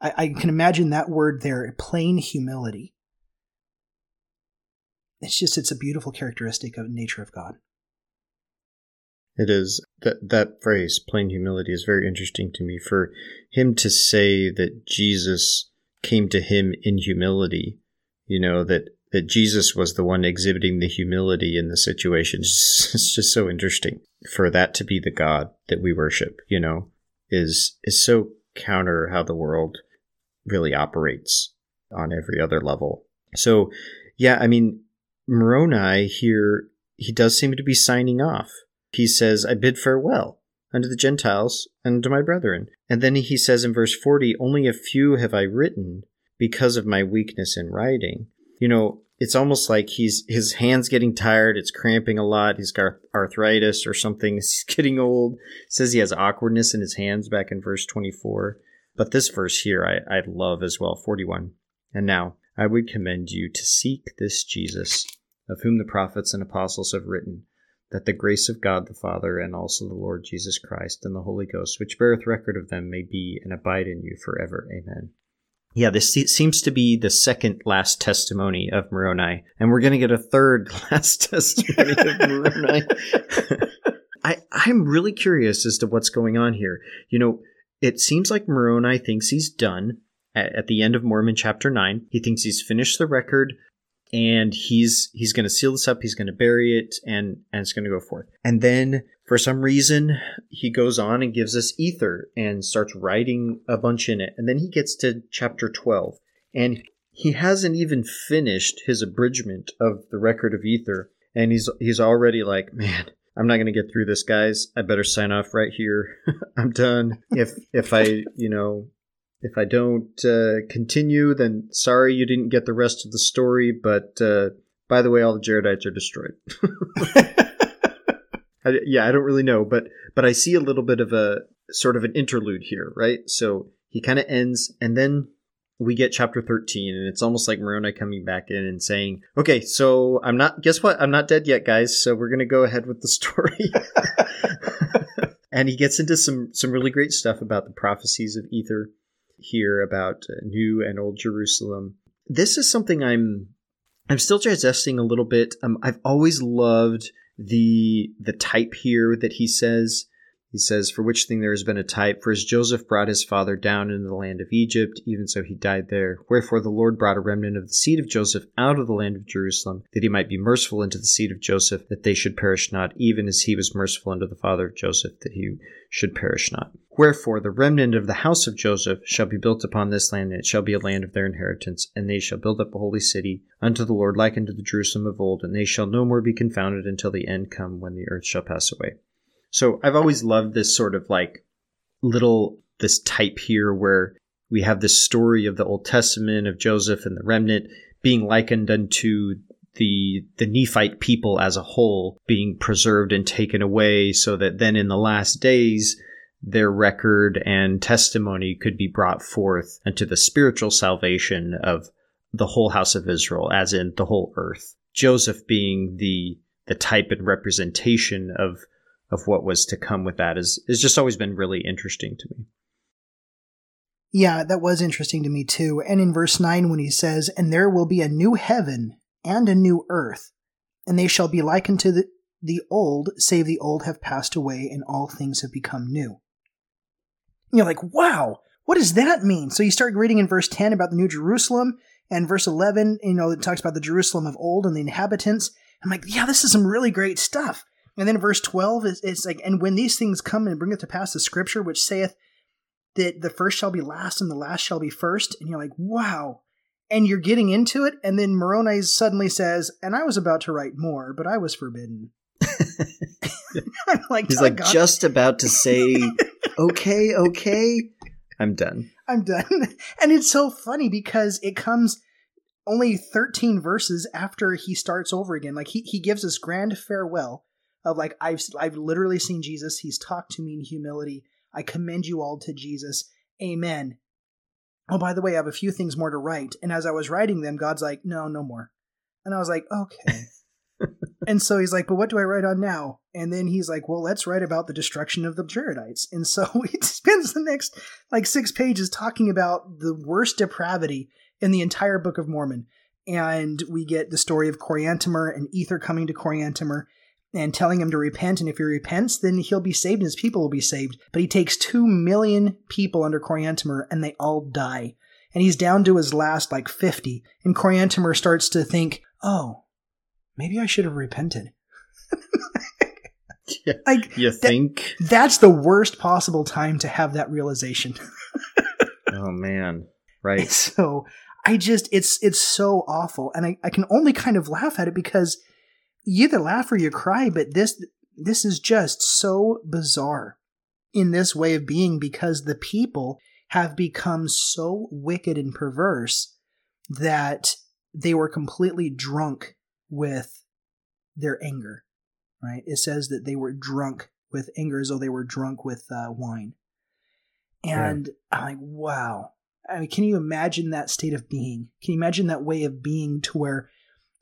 I, I can imagine that word there, plain humility. It's just, it's a beautiful characteristic of nature of God. It is that that phrase, plain humility, is very interesting to me. For him to say that Jesus came to him in humility, you know that that Jesus was the one exhibiting the humility in the situation. *laughs* It's just, so interesting for that to be the God that we worship. You know, is is so counter how the world really operates on every other level. So, yeah, I mean, Moroni here, he does seem to be signing off. He says, I bid farewell unto the Gentiles and to my brethren. And then he says in verse 40, Only a few have I written because of my weakness in writing. You know, it's almost like he's his hands getting tired. It's cramping a lot. He's got arthritis or something. *laughs* He's getting old. says he has awkwardness in his hands back in verse 24. But this verse here I, I love as well, 41. And now I would commend you to seek this Jesus, of whom the prophets and apostles have written, that the grace of God the Father and also the Lord Jesus Christ and the Holy Ghost, which beareth record of them, may be and abide in you forever. Amen. Yeah, this seems to be the second last testimony of Moroni, and we're going to get a third *laughs* last testimony of Moroni. *laughs* I, I'm really curious as to what's going on here. You know, it seems like Moroni thinks he's done at, at the end of Mormon chapter 9. He thinks he's finished the record and he's he's going to seal this up he's going to bury it and and it's going to go forth and then for some reason he goes on and gives us Ether and starts writing a bunch in it. And then he gets to chapter 12 and he hasn't even finished his abridgment of the record of Ether. And he's he's already like man I'm not going to get through this guys. I better sign off right here. *laughs* I'm done. If if I you know if I don't uh, continue, then sorry you didn't get the rest of the story. But uh, by the way, all the Jaredites are destroyed. *laughs* *laughs* I, yeah, I don't really know, but but I see a little bit of a sort of an interlude here, right? So he kind of ends, and then we get chapter 13 and it's almost like Moroni coming back in and saying, "Okay, so I'm not guess what? I'm not dead yet, guys. So we're going to go ahead with the story." *laughs* and he gets into some some really great stuff about the prophecies of Ether here about New and Old Jerusalem. This is something I'm I'm still digesting a little bit. Um, I've always loved the the type here that he says he says, For which thing there has been a type, for as Joseph brought his father down into the land of Egypt, even so he died there. Wherefore the Lord brought a remnant of the seed of Joseph out of the land of Jerusalem, that he might be merciful unto the seed of Joseph, that they should perish not, even as he was merciful unto the father of Joseph, that he should perish not. Wherefore the remnant of the house of Joseph shall be built upon this land, and it shall be a land of their inheritance, and they shall build up a holy city unto the Lord, like unto the Jerusalem of old, and they shall no more be confounded until the end come, when the earth shall pass away. So I've always loved this sort of like little this type here where we have this story of the Old Testament of Joseph and the remnant being likened unto the the Nephite people as a whole being preserved and taken away so that then in the last days their record and testimony could be brought forth unto the spiritual salvation of the whole house of Israel as in the whole earth. Joseph being the the type and representation of of what was to come with that is is just always been really interesting to me. Yeah, that was interesting to me too. And in verse 9 when he says, "And there will be a new heaven and a new earth, and they shall be like unto the, the old, save the old have passed away and all things have become new." And you're like, "Wow, what does that mean?" So you start reading in verse 10 about the new Jerusalem and verse 11, you know, it talks about the Jerusalem of old and the inhabitants. I'm like, "Yeah, this is some really great stuff." And then verse 12 is it's like, and when these things come and bring it to pass the scripture, which saith that the first shall be last and the last shall be first. And you're like, wow. And you're getting into it. And then Moroni suddenly says, and I was about to write more, but I was forbidden. I'm *laughs* *laughs* like, he's like just about to say, *laughs* okay, okay. I'm done. I'm done. And it's so funny because it comes only 13 verses after he starts over again. Like he, he gives this grand farewell of like I've I've literally seen Jesus. He's talked to me in humility. I commend you all to Jesus. Amen. Oh, by the way, I have a few things more to write. And as I was writing them, God's like, no, no more. And I was like, okay. *laughs* and so he's like, but what do I write on now? And then he's like, well, let's write about the destruction of the Jaredites. And so *laughs* he spends the next like six pages talking about the worst depravity in the entire Book of Mormon. And we get the story of Coriantumr and Ether coming to Coriantumr and telling him to repent. And if he repents, then he'll be saved and his people will be saved. But he takes two million people under Coriantumr and they all die. And he's down to his last like 50. And Coriantumr starts to think, oh, maybe I should have repented. *laughs* yeah, like, you think? that's the worst possible time to have that realization. *laughs* oh, man. Right. So I just, it's, it's so awful. And I, I can only kind of laugh at it because you either laugh or you cry, but this this is just so bizarre in this way of being because the people have become so wicked and perverse that they were completely drunk with their anger. Right? It says that they were drunk with anger as though they were drunk with uh, wine. And yeah. I'm like, wow. I mean, can you imagine that state of being? Can you imagine that way of being to where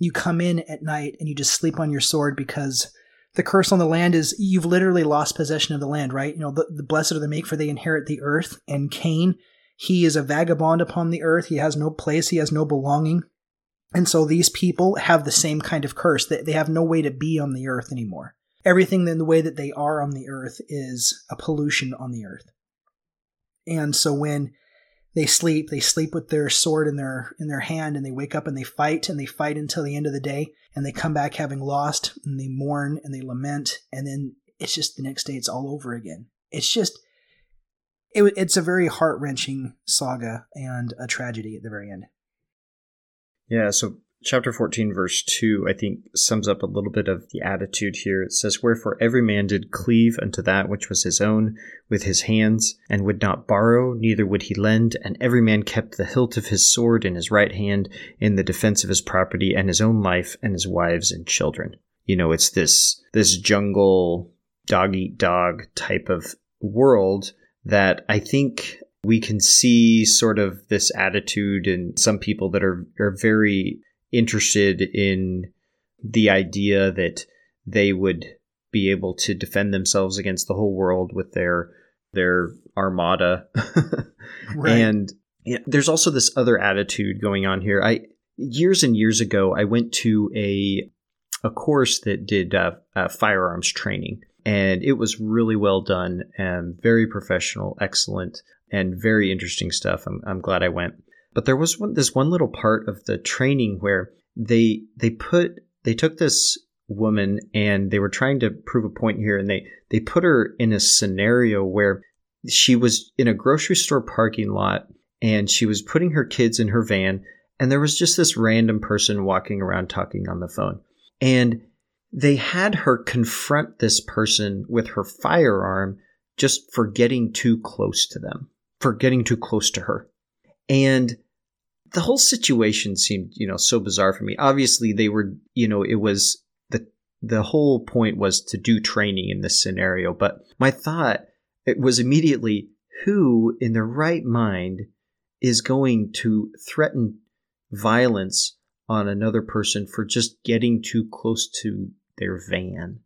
you come in at night and you just sleep on your sword because the curse on the land is you've literally lost possession of the land, right? You know, the, the blessed are the meek for they inherit the earth. And Cain, he is a vagabond upon the earth. He has no place. He has no belonging. And so these people have the same kind of curse that they have no way to be on the earth anymore. Everything in the way that they are on the earth is a pollution on the earth. And so when they sleep they sleep with their sword in their in their hand and they wake up and they fight and they fight until the end of the day and they come back having lost and they mourn and they lament and then it's just the next day it's all over again. It's just it, it's a very heart-wrenching saga and a tragedy at the very end. Yeah so chapter 14, verse 2, I think sums up a little bit of the attitude here. It says, Wherefore every man did cleave unto that which was his own with his hands, and would not borrow, neither would he lend, and every man kept the hilt of his sword in his right hand in the defense of his property and his own life and his wives and children. you know, it's this this jungle dog eat dog type of world that I think we can see sort of this attitude in some people that are are very interested in the idea that they would be able to defend themselves against the whole world with their their armada. *laughs* right. And yeah, there's also this other attitude going on here. I years and years ago, I went to a a course that did uh, uh, firearms training, and it was really well done and very professional, excellent, and very interesting stuff. I'm, I'm glad I went. But there was one, this one little part of the training where they they put they took this woman and they were trying to prove a point here and they they put her in a scenario where she was in a grocery store parking lot and she was putting her kids in her van and there was just this random person walking around talking on the phone. And they had her confront this person with her firearm just for getting too close to them for getting too close to her and the whole situation seemed you know so bizarre for me obviously they were you know it was the the whole point was to do training in this scenario. But my thought it was immediately who in their right mind is going to threaten violence on another person for just getting too close to their van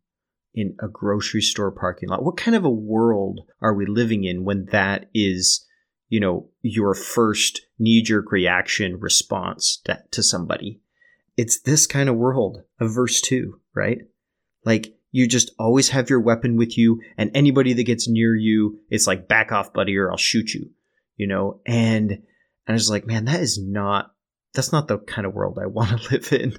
in a grocery store parking lot. What kind of a world are we living in when that is, you know, your first knee jerk reaction response to, to somebody? It's this kind of world of verse 2 right? Like you just always have your weapon with you, and anybody that gets near you, it's like back off, buddy, or I'll shoot you. You know, and and I was like, man, that is not that's not the kind of world I want to *laughs* live in.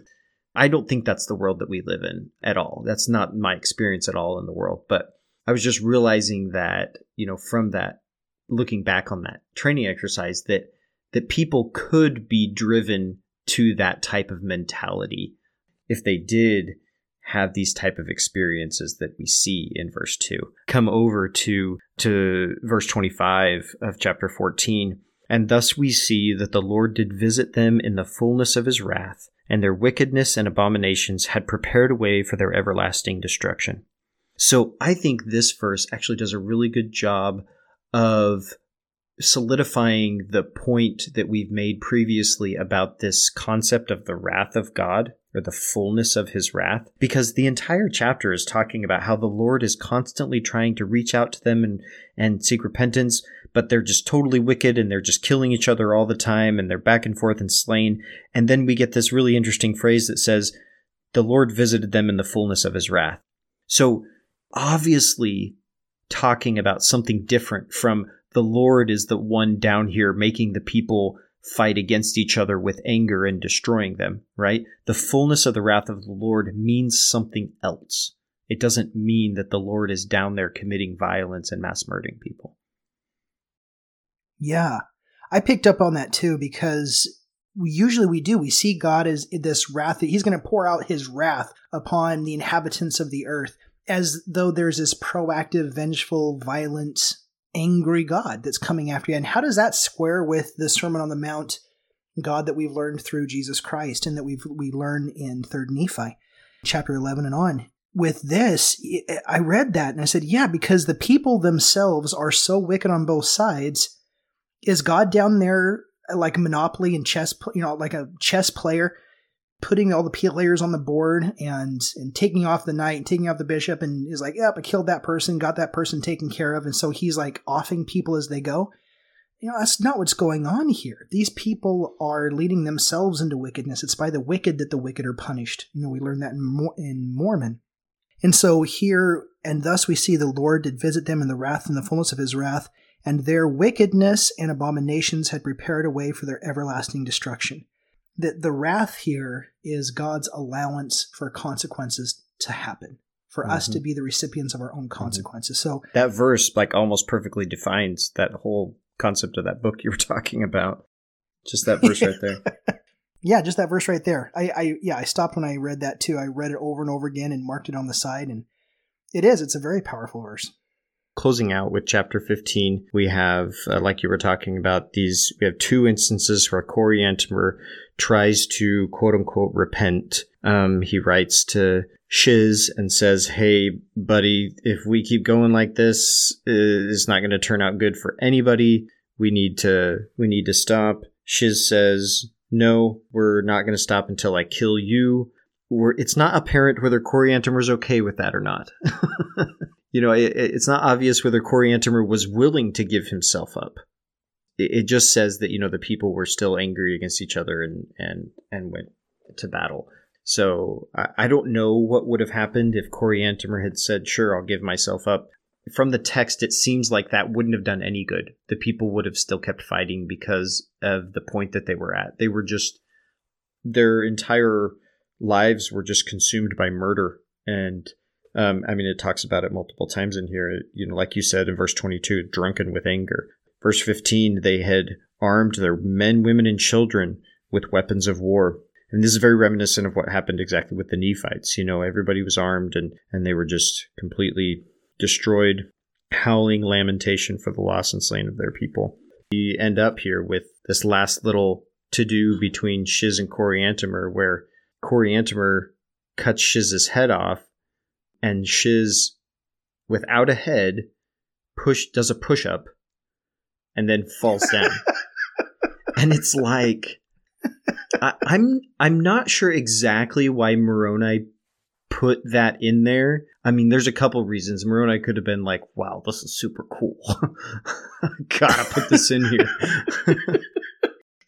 I don't think that's the world that we live in at all. That's not my experience at all in the world. But I was just realizing that, you know, from that, looking back on that training exercise, that that people could be driven to that type of mentality if they did have these type of experiences that we see in verse 2 come over to to verse 25 of chapter 14 and thus we see that the lord did visit them in the fullness of his wrath and their wickedness and abominations had prepared a way for their everlasting destruction. So i think this verse actually does a really good job of solidifying the point that we've made previously about this concept of the wrath of God or the fullness of his wrath because the entire chapter is talking about how the Lord is constantly trying to reach out to them and, and seek repentance, but they're just totally wicked and they're just killing each other all the time and they're back and forth and slain. And then we get this really interesting phrase that says, the Lord visited them in the fullness of his wrath. So obviously talking about something different from the Lord is the one down here making the people fight against each other with anger and destroying them, right? The fullness of the wrath of the Lord means something else. It doesn't mean that the Lord is down there committing violence and mass murdering people. Yeah. I picked up on that too because we, usually we do. We see God as this wrath that he's going to pour out his wrath upon the inhabitants of the earth as though there's this proactive, vengeful, violent angry God that's coming after you. And how does that square with the Sermon on the Mount God that we've learned through Jesus Christ and that we've we learn in Third Nephi, chapter eleven and on? With this, I read that and I said, yeah, because the people themselves are so wicked on both sides. Is God down there like Monopoly and chess, you know, like a chess player? Putting all the players on the board and and taking off the knight and taking off the bishop and is like, yep, I killed that person, got that person taken care of, and so he's like offing people as they go. You know, that's not what's going on here. These people are leading themselves into wickedness. It's by the wicked that the wicked are punished. You know, we learn that in, in Mormon. And so here, and thus we see the Lord did visit them in the wrath and the fullness of his wrath, and their wickedness and abominations had prepared a way for their everlasting destruction that the wrath here is God's allowance for consequences to happen, for mm-hmm. us to mm-hmm. be the recipients of our own mm-hmm. consequences. Mm-hmm. So that verse like almost perfectly defines that whole concept of that book you were *laughs* talking about. Just that verse right there. *laughs* yeah, just that verse right there. I, I yeah, I stopped when I read that too. I read it over and over again and marked it on the side and it is. It's a very powerful verse closing out with chapter 15 we have uh, like you were talking about these we have two instances where Coriantumr tries to quote unquote repent um, he writes to Shiz and says, "Hey, buddy, if we keep going like this, it's not going to turn out good for anybody. We need to we need to stop." Shiz says, "No, we're not going to stop until I kill you." It's not apparent whether Coriantumr's okay with that or not. *laughs* you know, it, it's not obvious whether Coriantumr was willing to give himself up. It, just says that you know the people were still angry against each other and and and went to battle. So I, I don't know what would have happened if Coriantumr had said, "Sure, I'll give myself up." From the text, it seems like that wouldn't have done any good. The people would have still kept fighting because of the point that they were at. They were just their entire lives were just consumed by murder and um, I mean, it talks about it multiple times in here. You know, like you said in verse 22, drunken with anger. Verse 15, they had armed their men, women, and children with weapons of war. And this is very reminiscent of what happened exactly with the Nephites. You know, everybody was armed and, and they were just completely destroyed, howling lamentation for the loss and slain of their people. We end up here with this last little to do between Shiz and Coriantumr, where Coriantumr cuts Shiz's head off and Shiz, without a head, push does a push up, and then falls down. *laughs* and it's like I, I'm I'm not sure exactly why Moroni put that in there. I mean, there's a couple reasons. Moroni could have been like, "Wow, this is super cool. *laughs* Gotta put this in here." *laughs*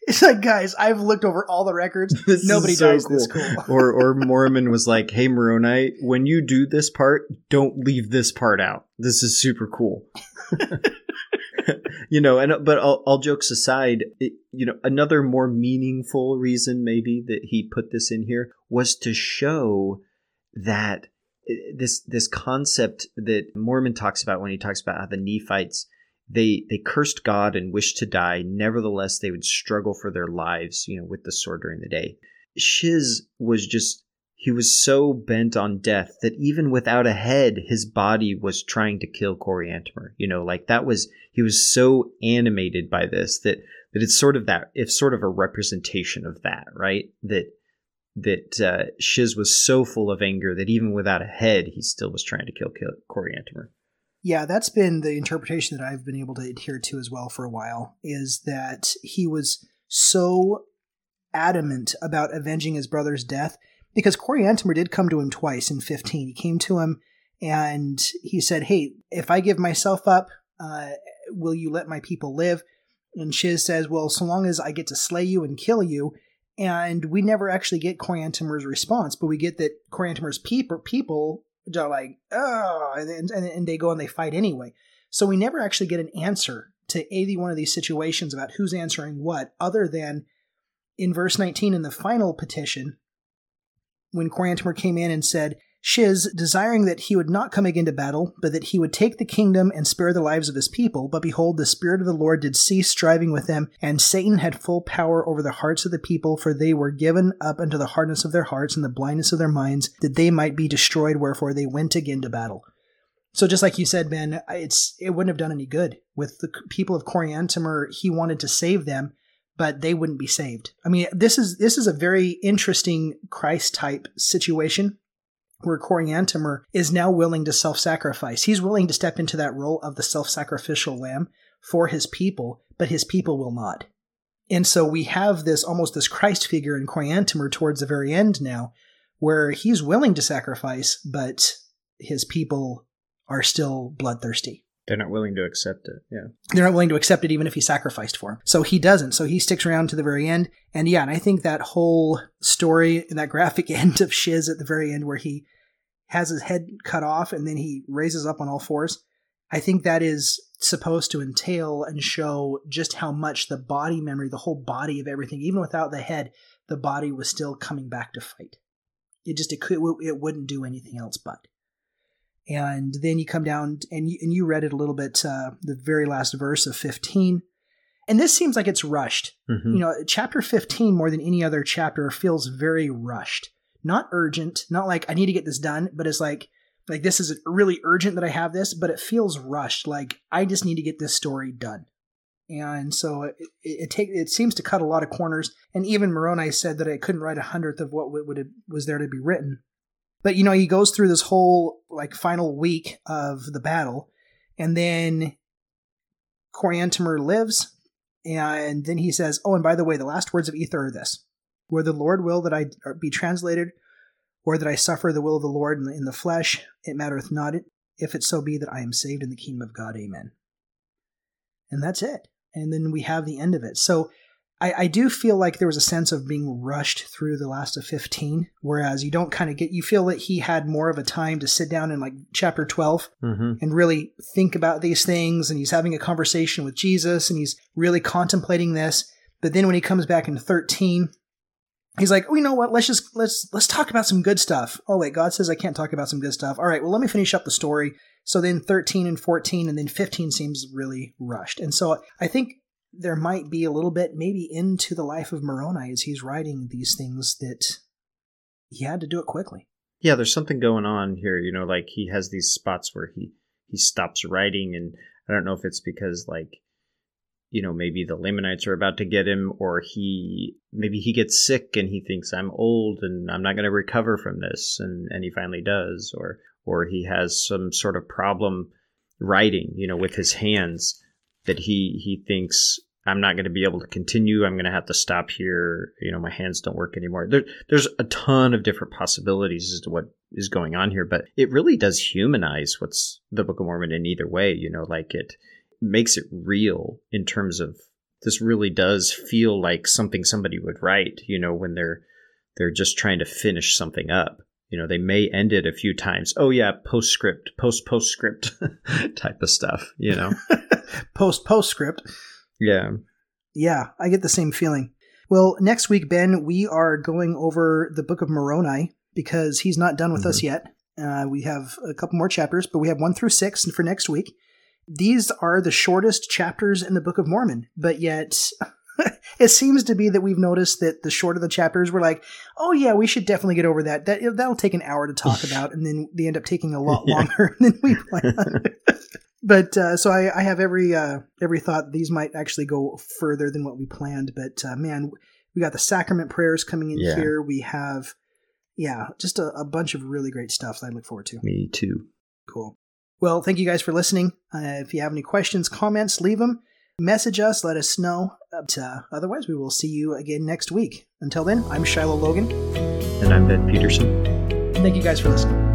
It's like, guys, I've looked over all the records. This Nobody so dies cool. this cool. or or Mormon was like, "Hey Moroni, when you do this part, don't leave this part out. This is super cool." *laughs* you know, and but all, all jokes aside, it, you know, another more meaningful reason maybe that he put this in here was to show that eh, this this concept that Mormon talks about when he talks about how the Nephites they they cursed God and wished to die. Nevertheless, they would struggle for their lives, you know, with the sword during the day. Shiz was just he was so bent on death that even without a head, his body was trying to kill Coriantumr. You know, like that was he was so animated by this that that it's sort of that it's sort of a representation of that, right? That that uh, Shiz was so full of anger that even without a head, he still was trying to kill, kill Coriantumr. Yeah, that's been the interpretation that I've been able to adhere to as well for a while is that he was so adamant about avenging his brother's death because Corey Coriantumr did come to him twice in 15. He came to him and he said, Hey, if I give myself up, uh, will you let my people live? And Shiz says, Well, so long as I get to slay you and kill you. And we never actually get Coriantumr's response, but we get that Coriantumr's people, people are like, oh, and, and, and they go and they fight anyway. So we never actually get an answer to either one of these situations about who's answering what, other than in verse 19 in the final petition, when Coriantumr came in and said, Shiz, desiring that he would not come again to battle, but that he would take the kingdom and spare the lives of his people. But behold, the Spirit of the Lord did cease striving with them, and Satan had full power over the hearts of the people, for they were given up unto the hardness of their hearts and the blindness of their minds, that they might be destroyed, wherefore they went again to battle. So just like you said, Ben, it's it wouldn't have done any good. With the people of Coriantumr, he wanted to save them, but they wouldn't be saved. I mean, this is this is a very interesting Christ type situation where Coriantumr is now willing to self-sacrifice. He's willing to step into that role of the self-sacrificial lamb for his people, but his people will not. And so we have this almost this Christ figure in Coriantumr towards the very end now, where he's willing to sacrifice, but his people are still bloodthirsty. They're not willing to accept it. Yeah. They're not willing to accept it even if he sacrificed for him. So he doesn't. So he sticks around to the very end. And yeah, and I think that whole story and that graphic *laughs* end of Shiz at the very end where he has his head cut off and then he raises up on all fours, I think that is supposed to entail and show just how much the body memory, the whole body of everything, even without the head, the body was still coming back to fight. It just it could it wouldn't do anything else but and then you come down and you, and you read it a little bit uh, the very last verse of 15 and this seems like it's rushed. Mhm. you know chapter 15 more than any other chapter feels very rushed. Not urgent. Not like i need to get this done but it's like like this is really urgent that i have this but it feels rushed. Like i just need to get this story done. And so it, it, it take it seems to cut a lot of corners. And even moroni said that i couldn't write a hundredth of what would, would was there to be written But you know, he goes through this whole like final week of the battle, and then Coriantumr lives, and then he says, "Oh, and by the way, the last words of Ether are this: Where the Lord will that I uh, be translated, or that I suffer the will of the Lord in the, in the flesh, it mattereth not if it so be that I am saved in the kingdom of God. Amen." And that's it. And then we have the end of it. So I, I, do feel like there was a sense of being rushed through the last of 15, whereas you don't kind of get, you feel that he had more of a time to sit down in like chapter 12 mm-hmm. and really think about these things. And he's having a conversation with Jesus and he's really contemplating this. But then when he comes back in 13, he's like, oh, you know what? Let's just, let's, let's talk about some good stuff. Oh, wait, God says I can't talk about some good stuff. All right, well, let me finish up the story. So then 13 and 14 and then 15 seems really rushed. And so I think there might be a little bit maybe into the life of Moroni as he's writing these things that he had to do it quickly. Yeah, there's something going on here. You know, like he has these spots where he he stops writing, and I don't know if it's because like you know maybe the Lamanites are about to get him, or he maybe he gets sick and he thinks I'm old and I'm not going to recover from this, and and he finally does, or or he has some sort of problem writing, you know, with his hands that he he thinks I'm not going to be able to continue. I'm going to have to stop here. You know, my hands don't work anymore. There, there's a ton of different possibilities as to what is going on here, but it really does humanize what's the Book of Mormon in either way. You know, like it makes it real in terms of this really does feel like something somebody would write. You know, when they're they're just trying to finish something up. You know, they may end it a few times. Oh yeah, postscript, post postscript *laughs* type of stuff. You know. *laughs* post postscript. Yeah. Yeah, I get the same feeling. Well, next week, Ben, we are going over the Book of Moroni because he's not done with mm-hmm. us yet. Uh, we have a couple more chapters, but we have one through six for next week. These are the shortest chapters in the Book of Mormon, but yet *laughs* *laughs* it seems to be that we've noticed that the shorter the chapters, we're like, oh yeah, we should definitely get over that. That that'll take an hour to talk *laughs* about, and then they end up taking a lot *laughs* longer than we planned but uh, so I, I, have every uh, every thought these might actually go further than what we planned. But uh, man, we got the sacrament prayers coming in yeah. here. We have, yeah, just a, a, bunch of really great stuff that I look forward to. Me too. Cool. Well, thank you guys for listening. Uh, if you have any questions, comments, leave them. Message us, let us know. But uh, otherwise, we will see you again next week. Until then, I'm Shiloh Logan. And I'm Ben Peterson. Thank you guys for listening.